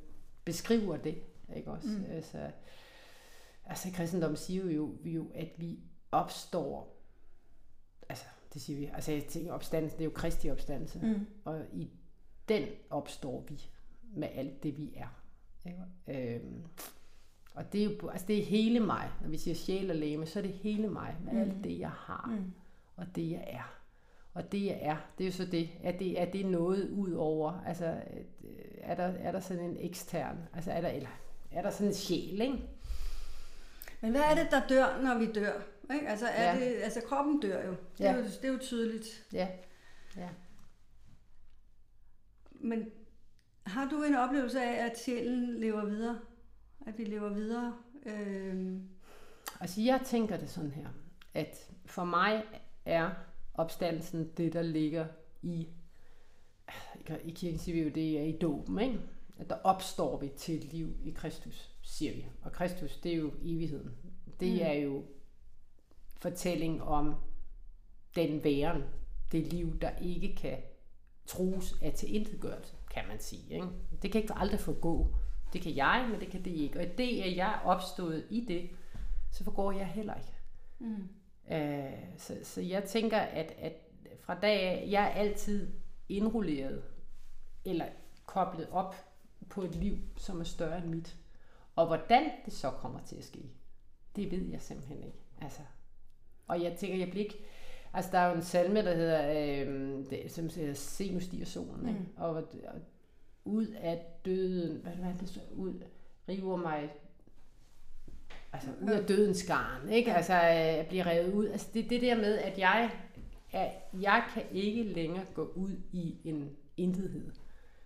beskriver det, ikke også? Mm. Altså, altså kristendom siger jo, jo, at vi opstår, altså det siger vi, altså jeg tænker opstandelsen, det er jo kristi opstandelse, Mm. og i den opstår vi med alt det, vi er. Ikke? Øhm, og det er jo altså det er hele mig. Når vi siger sjæl og læme, så er det hele mig med Mm. alt det, jeg har Mm. og det jeg er. Og det jeg er, det er jo så det, at det, er det noget ud over, altså øh, er der, er der sådan en ekstern, altså er der, eller er der sådan en sjæl, ikke? Men hvad er det, der dør, når vi dør? Ikke? Altså, er Ja. det, altså kroppen dør jo. Det, Ja. er jo. det er jo tydeligt. Ja. ja. Men har du en oplevelse af, at sjælen lever videre? At vi lever videre? Øhm, Altså jeg tænker det sådan her, at for mig er opstandelsen det, der ligger i, i kirken siger vi jo, det er i dåben, ikke? At der opstår vi til et liv i Kristus, siger vi. Og Kristus, det er jo evigheden. Det Mm. er jo fortælling om den væren, det liv, der ikke kan trues af tilintetgørelse, kan man sige. Ikke? Det kan ikke aldrig forgå. Det kan jeg, men det kan det ikke. Og i det, at jeg er opstået i det, så forgår jeg heller ikke. mm. Øh, så, så jeg tænker, at, at fra dag af, jeg er altid indrulleret eller koblet op på et liv, som er større end mit. Og hvordan det så kommer til at ske, det ved jeg simpelthen ikke. Altså, og jeg tænker, jeg bliver ikke... Altså, der er jo en salme, der hedder, øh, det, som siger, se nu stiger solen, ikke? Mm. Og, og ud af døden, hvad, hvad er det så? Ud, river mig altså ud af dødens garn, ikke? Altså at blive revet ud. Altså det det der med, at jeg, at jeg kan ikke længere gå ud i en intethed.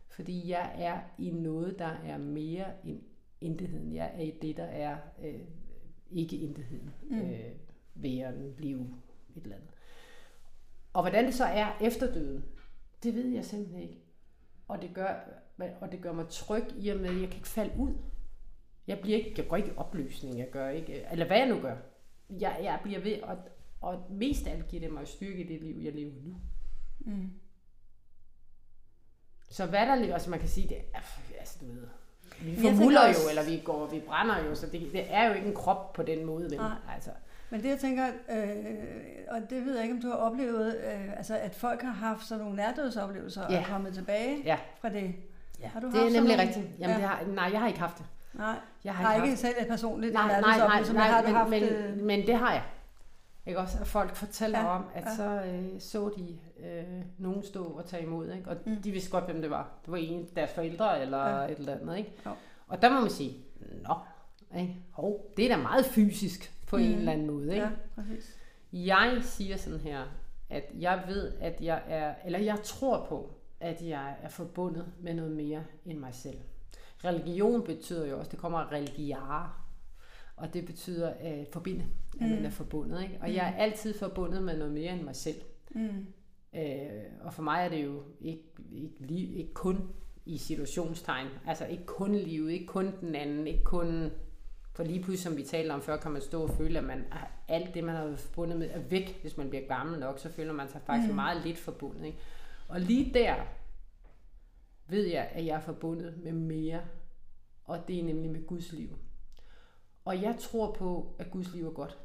Fordi jeg er i noget, der er mere end intetheden. Jeg er i det, der er øh, ikke intetheden. Mm. Øh, væren, liv, et eller andet. Og hvordan det så er efter døden, det ved jeg simpelthen ikke. Og det gør, og det gør mig tryg i og med, at jeg kan ikke falde ud. Jeg, bliver ikke, jeg går ikke i opløsning, jeg gør ikke, eller hvad jeg nu gør. Jeg, jeg bliver ved, og, og mest af alt giver det mig styrke i det liv, jeg lever nu. Mm. Så hvad der lever, altså man kan sige, det er, altså du ved, vi også- jo, eller vi går, vi brænder jo, så det, det er jo ikke en krop på den måde? Nej. Altså, Men det jeg tænker, øh, og det ved jeg ikke, om du har oplevet, øh, altså at folk har haft sådan nogle nærdødsoplevelser og Ja. er kommet tilbage ja, fra det. Ja. Har du det er nemlig rigtigt. Jamen, Ja. det har, nej, jeg har ikke haft det. Nej, Jeg har har ikke haft selv et personligt Nej, nej, nej, nærdødsoplevelse, men nej, har men, haft... men, øh, men det har jeg. Ikke også, at folk fortæller Ja, om, at ja. så øh, så de øh, nogen stå og tage imod, ikke? og Mm. de vidste godt, hvem det var. Det var en deres forældre eller Ja. et eller andet. Ikke? Jo. Og der må man sige, nå, ikke? Hov, det er da meget fysisk på mm. en eller anden måde. Ikke? ja, præcis. Jeg siger sådan her, at jeg ved, at jeg er, eller jeg tror på, at jeg er forbundet med noget mere end mig selv. Religion betyder jo også, det kommer religiare, og det betyder at forbinde, at Mm. man er forbundet. Ikke? Og jeg er altid forbundet med noget mere end mig selv. Mm. Øh, og for mig er det jo ikke, ikke, liv, ikke kun i situationstegn. Altså ikke kun livet, ikke kun den anden, ikke kun... For lige pludselig, som vi talte om før, kan man stå og føle, at man, alt det, man har forbundet med, er væk. Hvis man bliver gammel nok, så føler man sig faktisk mm. meget lidt forbundet. Ikke? Og lige der ved jeg, at jeg er forbundet med mere. Og det er nemlig med Guds liv. Og jeg tror på, at Guds liv er godt.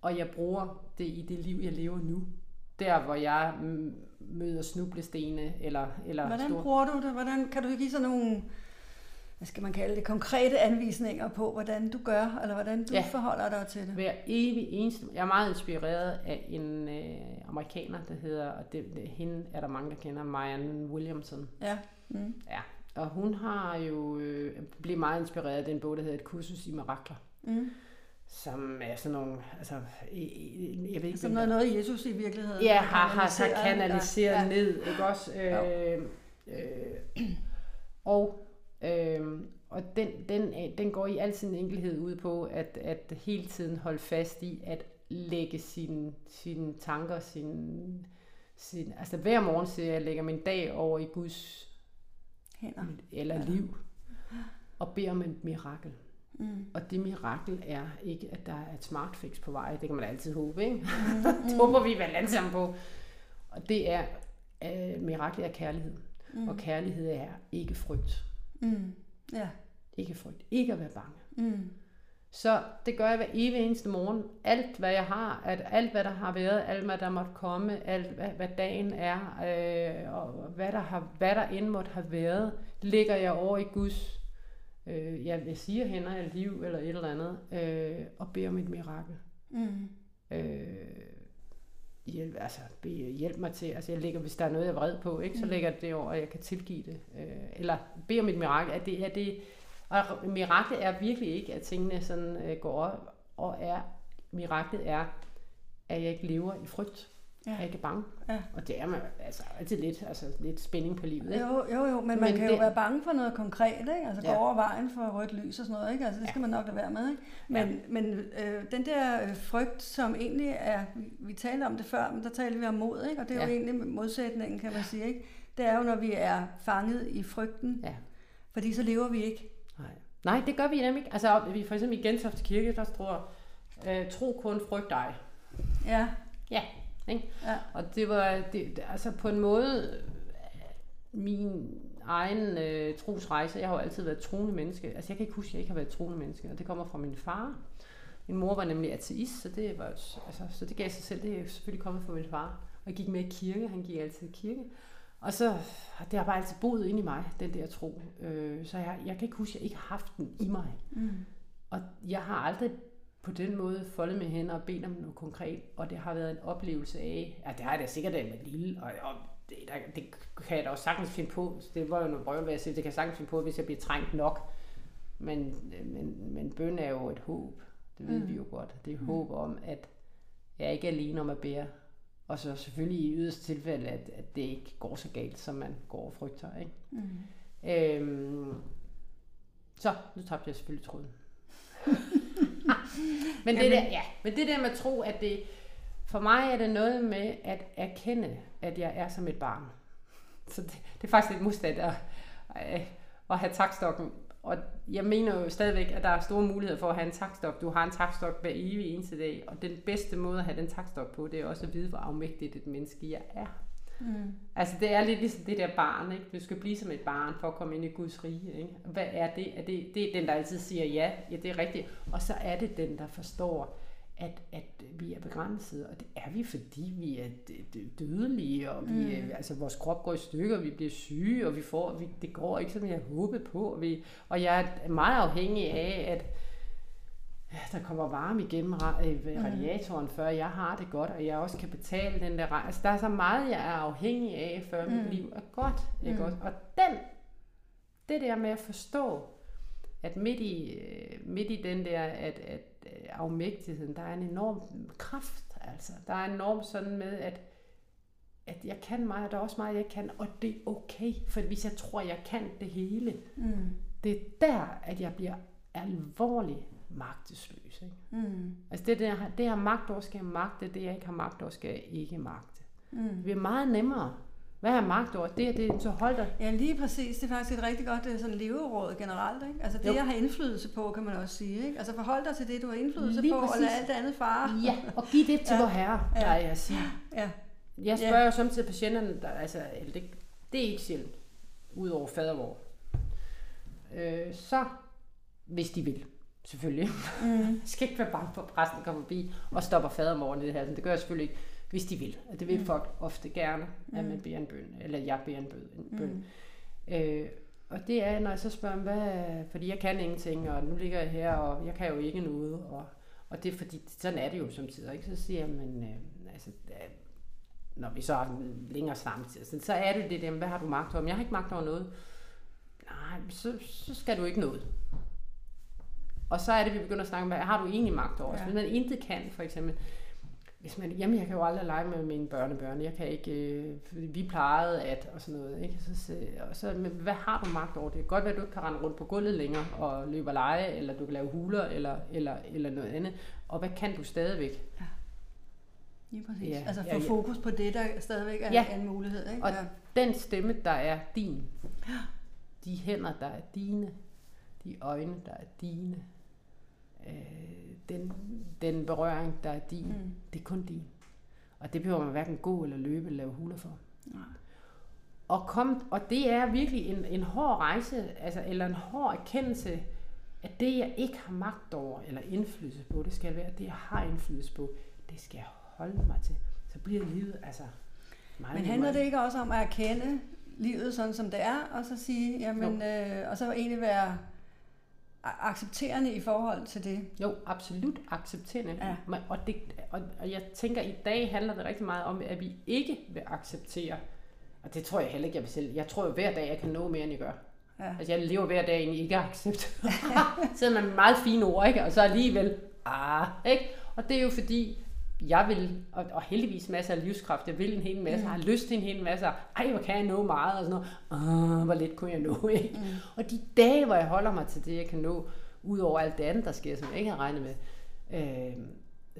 Og jeg bruger det i det liv, jeg lever nu der, hvor jeg møder snublestene. Eller, eller Hvordan store... bruger du det? Hvordan kan du give sådan nogle hvad skal man kalde det, konkrete anvisninger på, hvordan du gør, eller hvordan du ja. forholder dig til det? Hver evig eneste. Jeg er meget inspireret af en øh, amerikaner, der hedder, og det, det, hende er der mange, der kender, Marianne Williamson. Ja. Mm. Ja, og hun har jo øh, blevet meget inspireret af den bog, der hedder Et kursus i mirakler. Mm som er sådan nogle, altså, jeg ved ikke... Som noget, noget Jesus i virkeligheden ja, har, har, har kanaliseret ja. ned, ikke også? Øh, øh, og øh, og den, den, den går i al sin enkelhed ud på, at, at hele tiden holde fast i, at lægge sine, sine tanker, sin, sin, altså hver morgen siger jeg, at jeg lægger min dag over i Guds Hænder. eller ja. liv, og beder om et mirakel. Mm. Og det mirakel er ikke, at der er et smart fix på vej. Det kan man altid håbe, ikke? Mm. det håber vi vel alle sammen på. Og det er, uh, miraklet er kærlighed. Mm. Og kærlighed er ikke frygt. Mm. Ja. Ikke frygt. Ikke at være bange. Mm. Så det gør jeg hver evig eneste morgen. Alt, hvad jeg har, at alt, hvad der har været, alt, hvad der måtte komme, alt, hvad, hvad dagen er, øh, og hvad der, har, hvad der end måtte have været, ligger jeg over i Guds øh, jeg vil sige hænder af liv eller et eller andet, øh, og beder om et mirakel. Mm. Øh, hjælp, altså, hjælp mig til, altså jeg lægger, hvis der er noget, jeg er vred på, ikke, så mm. lægger det over, og jeg kan tilgive det. Øh, eller bede om et mirakel. At det, er det, og mirakel er virkelig ikke, at tingene sådan øh, går op, og er, miraklet er, at jeg ikke lever i frygt. Ja. Jeg er ikke bange. Ja. Og det er man altså, altid lidt, altså, lidt spænding på livet. Ikke? Jo, jo, jo, men, men man kan det... jo være bange for noget konkret, ikke? Altså ja. gå over vejen for rødt lys og sådan noget, ikke? Altså det skal ja. man nok lade være med, ikke? Men, ja. men øh, den der øh, frygt, som egentlig er, vi talte om det før, men der talte vi om mod, ikke? Og det er ja. jo egentlig modsætningen, kan man sige, ikke? Det er jo, når vi er fanget i frygten, ja. fordi så lever vi ikke. Nej, Nej det gør vi nemlig ikke. Altså vi for eksempel i Gentofte Kirke, der står, øh, tro kun frygt dig. Ja. Ja, ikke? Ja. Og det var det, altså på en måde min egen øh, trosrejse. Jeg har jo altid været troende menneske. Altså jeg kan ikke huske, at jeg ikke har været troende menneske. Og det kommer fra min far. Min mor var nemlig ateist, så det, var, altså, så det gav sig selv. Det er selvfølgelig kommet fra min far. Og jeg gik med i kirke. Han gik altid i kirke. Og så, det har bare altid boet ind i mig, den der tro. Øh, så jeg, jeg kan ikke huske, at jeg ikke har haft den i mig. Mm. Og jeg har aldrig på den måde foldet med hænder og ben om noget konkret, og det har været en oplevelse af, ja, det har jeg da sikkert da med lille, og, og det, der, det kan jeg da også sagtens finde på, det var jo noget brøv, hvad jeg siger, det kan jeg sagtens finde på, hvis jeg bliver trængt nok, men, men, men bøn er jo et håb, det ved mm. vi jo godt, det er et mm. håb om, at jeg ikke er alene om at bære, og så selvfølgelig i yderste tilfælde, at, at det ikke går så galt, som man går og frygter, ikke? Mm. Øhm, så, nu tabte jeg selvfølgelig tråden. men, det der, ja, men det der med tro, at det, for mig er det noget med at erkende, at jeg er som et barn. Så det, det er faktisk lidt modstand at, at have takstokken. Og jeg mener jo stadigvæk, at der er store muligheder for at have en takstok. Du har en takstok hver evig eneste dag, og den bedste måde at have den takstok på, det er også at vide, hvor afmægtigt et menneske jeg er. Mm. Altså det er lidt ligesom det der barn, ikke? Du skal blive som et barn for at komme ind i Guds rige, ikke? Hvad er det? Er det, det er den, der altid siger ja, ja det er rigtigt. Og så er det den, der forstår, at, at vi er begrænset, og det er vi, fordi vi er dødelige, og vi, mm. altså, vores krop går i stykker, og vi bliver syge, og vi får, vi, det går ikke, som jeg håbede på. Og, vi, og jeg er meget afhængig af, at der kommer varme igennem øh, radiatoren, før jeg har det godt, og jeg også kan betale den der Altså, der er så meget, jeg er afhængig af, før mm. mit liv er godt. Ikke mm. også? Og den, det der med at forstå, at midt i, øh, midt i den der at, at, øh, afmægtigheden, der er en enorm kraft. Altså. Der er enorm sådan med, at, at jeg kan meget, og der er også meget, jeg kan, og det er okay, for hvis jeg tror, jeg kan det hele, mm. det er der, at jeg bliver alvorlig magtesløs. Ikke? Mm. Altså det der, det her magt over skal jeg magte, det jeg ikke har magt over skal jeg ikke magte. Mm. Det bliver meget nemmere. Hvad er magt over? Det er det, så hold dig. Ja, lige præcis. Det er faktisk et rigtig godt det er sådan leveråd generelt. Ikke? Altså det, jo. jeg har indflydelse på, kan man også sige. Ikke? Altså forhold dig til det, du har indflydelse lige på, præcis. og lad alt det andet fare. Ja, og giv det til ja. vor herre, ja. der jeg siger. Ja. Jeg spørger ja. jo samtidig patienterne, der, altså, det, det er ikke sjældent, udover fadervor. Øh, så, hvis de vil, selvfølgelig. Mm. skal ikke være bange for, at præsten kommer forbi og stopper fadermor nede her. Det gør jeg selvfølgelig ikke hvis de vil. Og det vil mm. folk ofte gerne, at man mm. beder en bøn, eller jeg beder en bøn. Mm. Øh, og det er, når jeg så spørger, hvad, fordi jeg kan ingenting, og nu ligger jeg her, og jeg kan jo ikke noget, og, og det er fordi, sådan er det jo som tider, ikke? Så siger jeg, men øh, altså, når vi så har længere samtid, så, så er det det der, hvad har du magt over? Jeg har ikke magt over noget. Nej, så, så skal du ikke noget. Og så er det, vi begynder at snakke om, hvad har du egentlig magt over? Ja. Hvis man intet kan, for eksempel, hvis man, jamen jeg kan jo aldrig lege med mine børnebørn, jeg kan ikke, øh, vi plejede at, og sådan noget, ikke? Så, så, og så, men hvad har du magt over det? Kan godt være, at du ikke kan rende rundt på gulvet længere og løbe og lege, eller du kan lave huler, eller, eller, eller noget andet. Og hvad kan du stadigvæk? Ja. Lige præcis. Ja, altså få ja, ja. fokus på det, der stadigvæk er ja. en mulighed. Ikke? Og ja. den stemme, der er din, ja. de hænder, der er dine, de øjne, der er dine, den, den berøring, der er din, mm. det er kun din. Og det behøver man hverken gå eller løbe eller lave huler for. Nej. Og, kom, og det er virkelig en, en hård rejse, altså, eller en hård erkendelse, at det, jeg ikke har magt over, eller indflydelse på, det skal være det, jeg har indflydelse på, det skal jeg holde mig til. Så bliver livet altså meget Men handler det ikke også om at erkende livet sådan, som det er, og så sige, jamen, øh, og så egentlig være accepterende i forhold til det. Jo, absolut accepterende. Ja. Og, det, og, og jeg tænker, i dag handler det rigtig meget om, at vi ikke vil acceptere. Og det tror jeg heller ikke, jeg vil selv. Jeg tror jo hver dag, jeg kan nå mere, end jeg gør. Ja. Altså, jeg lever hver dag i ikke accept. Sidder man med meget fine ord, ikke? Og så alligevel, ah, ikke? Og det er jo fordi, jeg vil, og, og heldigvis masser af livskraft, jeg vil en hel masse, mm. har lyst til en hel masse, ej, hvor kan jeg nå meget, og sådan noget, Åh, hvor lidt kunne jeg nå, ikke? Mm. Og de dage, hvor jeg holder mig til det, jeg kan nå, ud over alt det andet, der sker, som jeg ikke har regnet med, øh,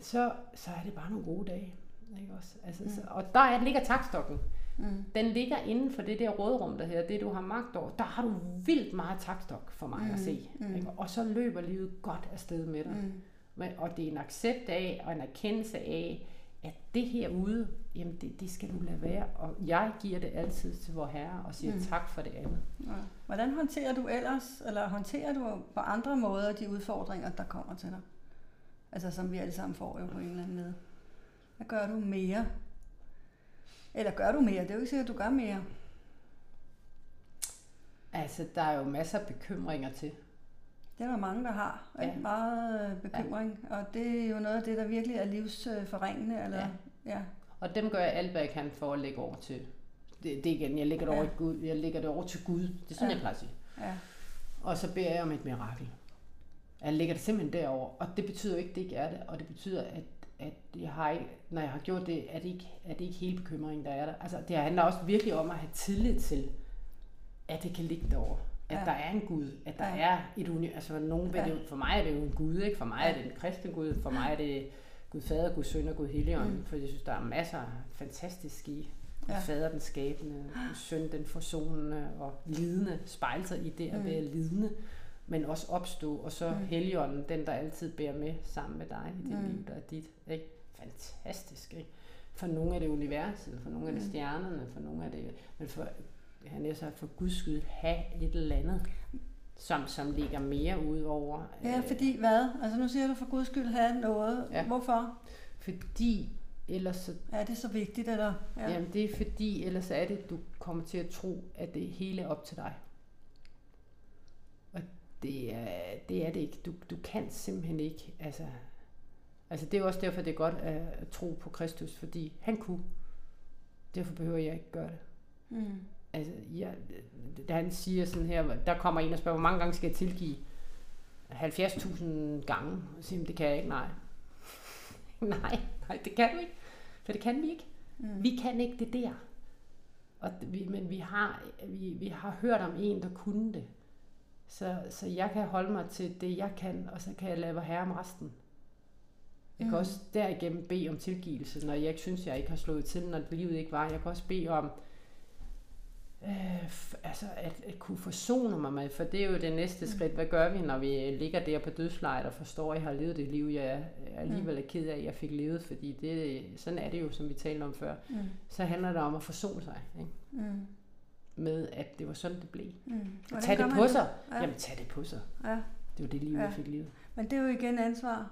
så, så er det bare nogle gode dage. Ikke også? Altså, mm. så, og der er, ligger takstokken. Mm. Den ligger inden for det der rådrum, der hedder det, du har magt over. Der har du vildt meget takstok for mig mm. at se. Mm. Ikke? Og så løber livet godt afsted med dig. Mm. Og det er en accept af, og en erkendelse af, at det herude, jamen det, det skal du lade være. Og jeg giver det altid til vor Herre og siger mm. tak for det andet. Ja. Hvordan håndterer du ellers, eller håndterer du på andre måder de udfordringer, der kommer til dig? Altså som vi alle sammen får jo på en eller anden måde. Hvad gør du mere? Eller gør du mere? Det er jo ikke sikkert, at du gør mere. Altså, der er jo masser af bekymringer til. Det er der mange, der har. Ja. Meget øh, bekymring. Ja. Og det er jo noget af det, der virkelig er livsforringende. Eller, ja. ja. Og dem gør jeg alt, hvad jeg kan for at lægge over til. Det, det igen, jeg lægger det, ja. over, Gud. Jeg lægger det over til Gud. Det er sådan, ja. jeg plejer at sige. Ja. Og så beder jeg om et mirakel. Jeg lægger det simpelthen derover. Og det betyder ikke, at det ikke er det. Og det betyder, at, at jeg har ikke, når jeg har gjort det, er det ikke, er det ikke hele bekymringen, der er der. Altså, det handler også virkelig om at have tillid til, at det kan ligge derovre at ja. der er en Gud, at der ja. er et univers. Altså, nogen ja. det, for mig er det jo en Gud, ikke? For mig er det en kristen Gud, for mig er det Gud Fader, Gud Søn og Gud Helligånd, mm. for jeg synes, der er masser af fantastiske i. Ja. Fader den skabende, Søn den forsonende og lidende, spejle sig i det at mm. være lidende, men også opstå, og så mm. Helligånden, den der altid bærer med sammen med dig i dit mm. liv, der er dit. Ikke? Fantastisk, ikke? For nogle er det universet, for nogle er det mm. stjernerne, for nogle er det... Men for han er så for guds skyld have et eller andet, som, som ligger mere ud over. Ja, øh, fordi hvad? Altså nu siger du for guds skyld have noget. Ja. Hvorfor? Fordi ellers så... Er det så vigtigt, eller? Ja. Jamen det er fordi, ellers er det, du kommer til at tro, at det hele er op til dig. Og det er det, er det ikke. Du, du kan simpelthen ikke, altså... Altså det er også derfor, det er godt at, at tro på Kristus, fordi han kunne. Derfor behøver jeg ikke gøre det. Mm altså, ja, da han siger sådan her, der kommer en og spørger, hvor mange gange skal jeg tilgive? 70.000 gange. Og siger, det kan jeg ikke, nej. nej, nej, det kan du ikke. For det kan vi ikke. Mm. Vi kan ikke det der. Og vi, men vi har, vi, vi har hørt om en, der kunne det. Så, så jeg kan holde mig til det, jeg kan, og så kan jeg lave herre om resten. Jeg kan også derigennem bede om tilgivelse, når jeg ikke synes, jeg ikke har slået til, når livet ikke var. Jeg kan også bede om, øh, altså at, at kunne forsone mig med, for det er jo det næste skridt. Hvad gør vi, når vi ligger der på dødslejet og forstår, at jeg har levet det liv, jeg alligevel er ked af, at jeg fik levet, fordi det, sådan er det jo, som vi talte om før. Mm. Så handler det om at forsone sig ikke? Mm. med, at det var sådan, det blev. Mm. Tag det på sig. Ja. Jamen, tag det på sig. Ja. Det var det liv, Ja. jeg fik levet. Men det er jo igen ansvar.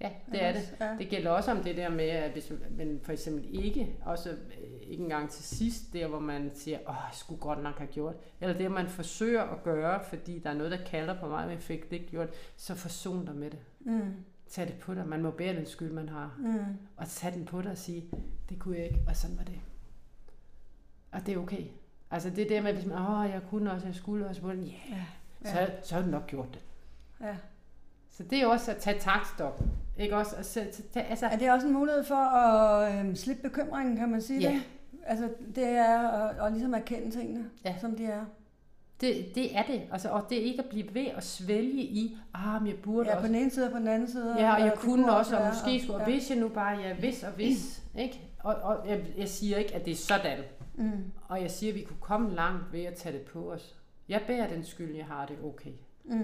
Ja, det er det. Ja. Det gælder også om det der med, at hvis man for eksempel ikke, også øh, ikke engang til sidst, der hvor man siger, åh, jeg skulle godt nok have gjort, eller det man forsøger at gøre, fordi der er noget, der kalder på mig, men jeg fik det ikke gjort, så forson dig med det. Mm. Tag det på dig. Man må bære den skyld, man har. Mm. Og tag den på dig og sige, det kunne jeg ikke, og sådan var det. Og det er okay. Altså det der med, hvis man, åh, jeg kunne også, jeg skulle også, yeah, Ja. så, så har du nok gjort det. ja. Så det er også at tage taktstokken. Ikke også? Tage, altså, Er det også en mulighed for at øhm, slippe bekymringen, kan man sige Ja. det? Altså, det er at, at ligesom erkende tingene, Ja. som de er. Det, det er det. Altså, og det er ikke at blive ved at svælge i, ah, men jeg burde Ja, på også. den ene side og på den anden side. Ja, og jeg kunne også, og måske skulle, og ja. hvis jeg nu bare, ja, hvis og hvis, ikke? Og, og jeg, jeg siger ikke, at det er sådan. Mm. Og jeg siger, at vi kunne komme langt ved at tage det på os. Jeg bærer den skyld, jeg har det okay. Mm.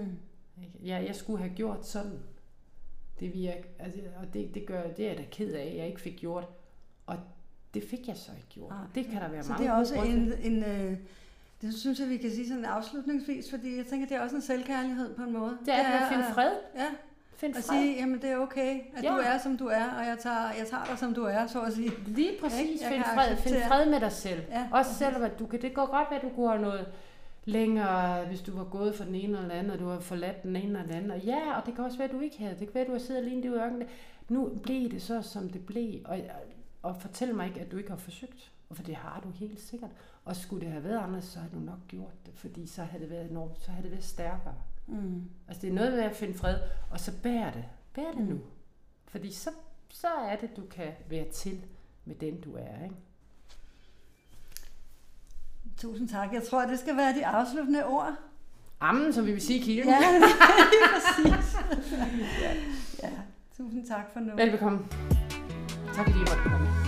Ja, jeg skulle have gjort sådan. Det vil jeg, altså, og det, det, gør, det er jeg da ked af, at jeg ikke fik gjort. Og det fik jeg så ikke gjort. Nej. Det kan der være Så mange det er også en, en øh, det synes jeg, vi kan sige sådan afslutningsvis, fordi jeg tænker, det er også en selvkærlighed på en måde. Det er at finde fred. Ja, Find at fred. sige, jamen det er okay, at Ja. du er, som du er, og jeg tager, jeg tager dig, som du er, så at sige. Lige præcis. Jeg Find fred. Find fred med dig selv. Ja, Også præcis. selvom at du kan, det går godt være, at du kunne have noget længere, hvis du var gået for den ene eller den anden, og du har forladt den ene eller den anden. Og ja, og det kan også være, at du ikke havde. Det kan være, at du har siddet alene i ørkenen. Nu blev det så, som det blev. Og, og fortæl mig ikke, at du ikke har forsøgt. Og for det har du helt sikkert. Og skulle det have været anderledes, så havde du nok gjort det. Fordi så havde det været enormt, så havde det været stærkere. Mm. Altså det er noget med at finde fred, og så bær det. Bær det Mm. nu. Fordi så, så er det, du kan være til med den, du er. Ikke? Tusind tak. Jeg tror, det skal være de afsluttende ord. Ammen, som vi vil sige i kirken. Ja, præcis. ja. Tusind tak for nu. Velbekomme. Tak fordi I måtte komme.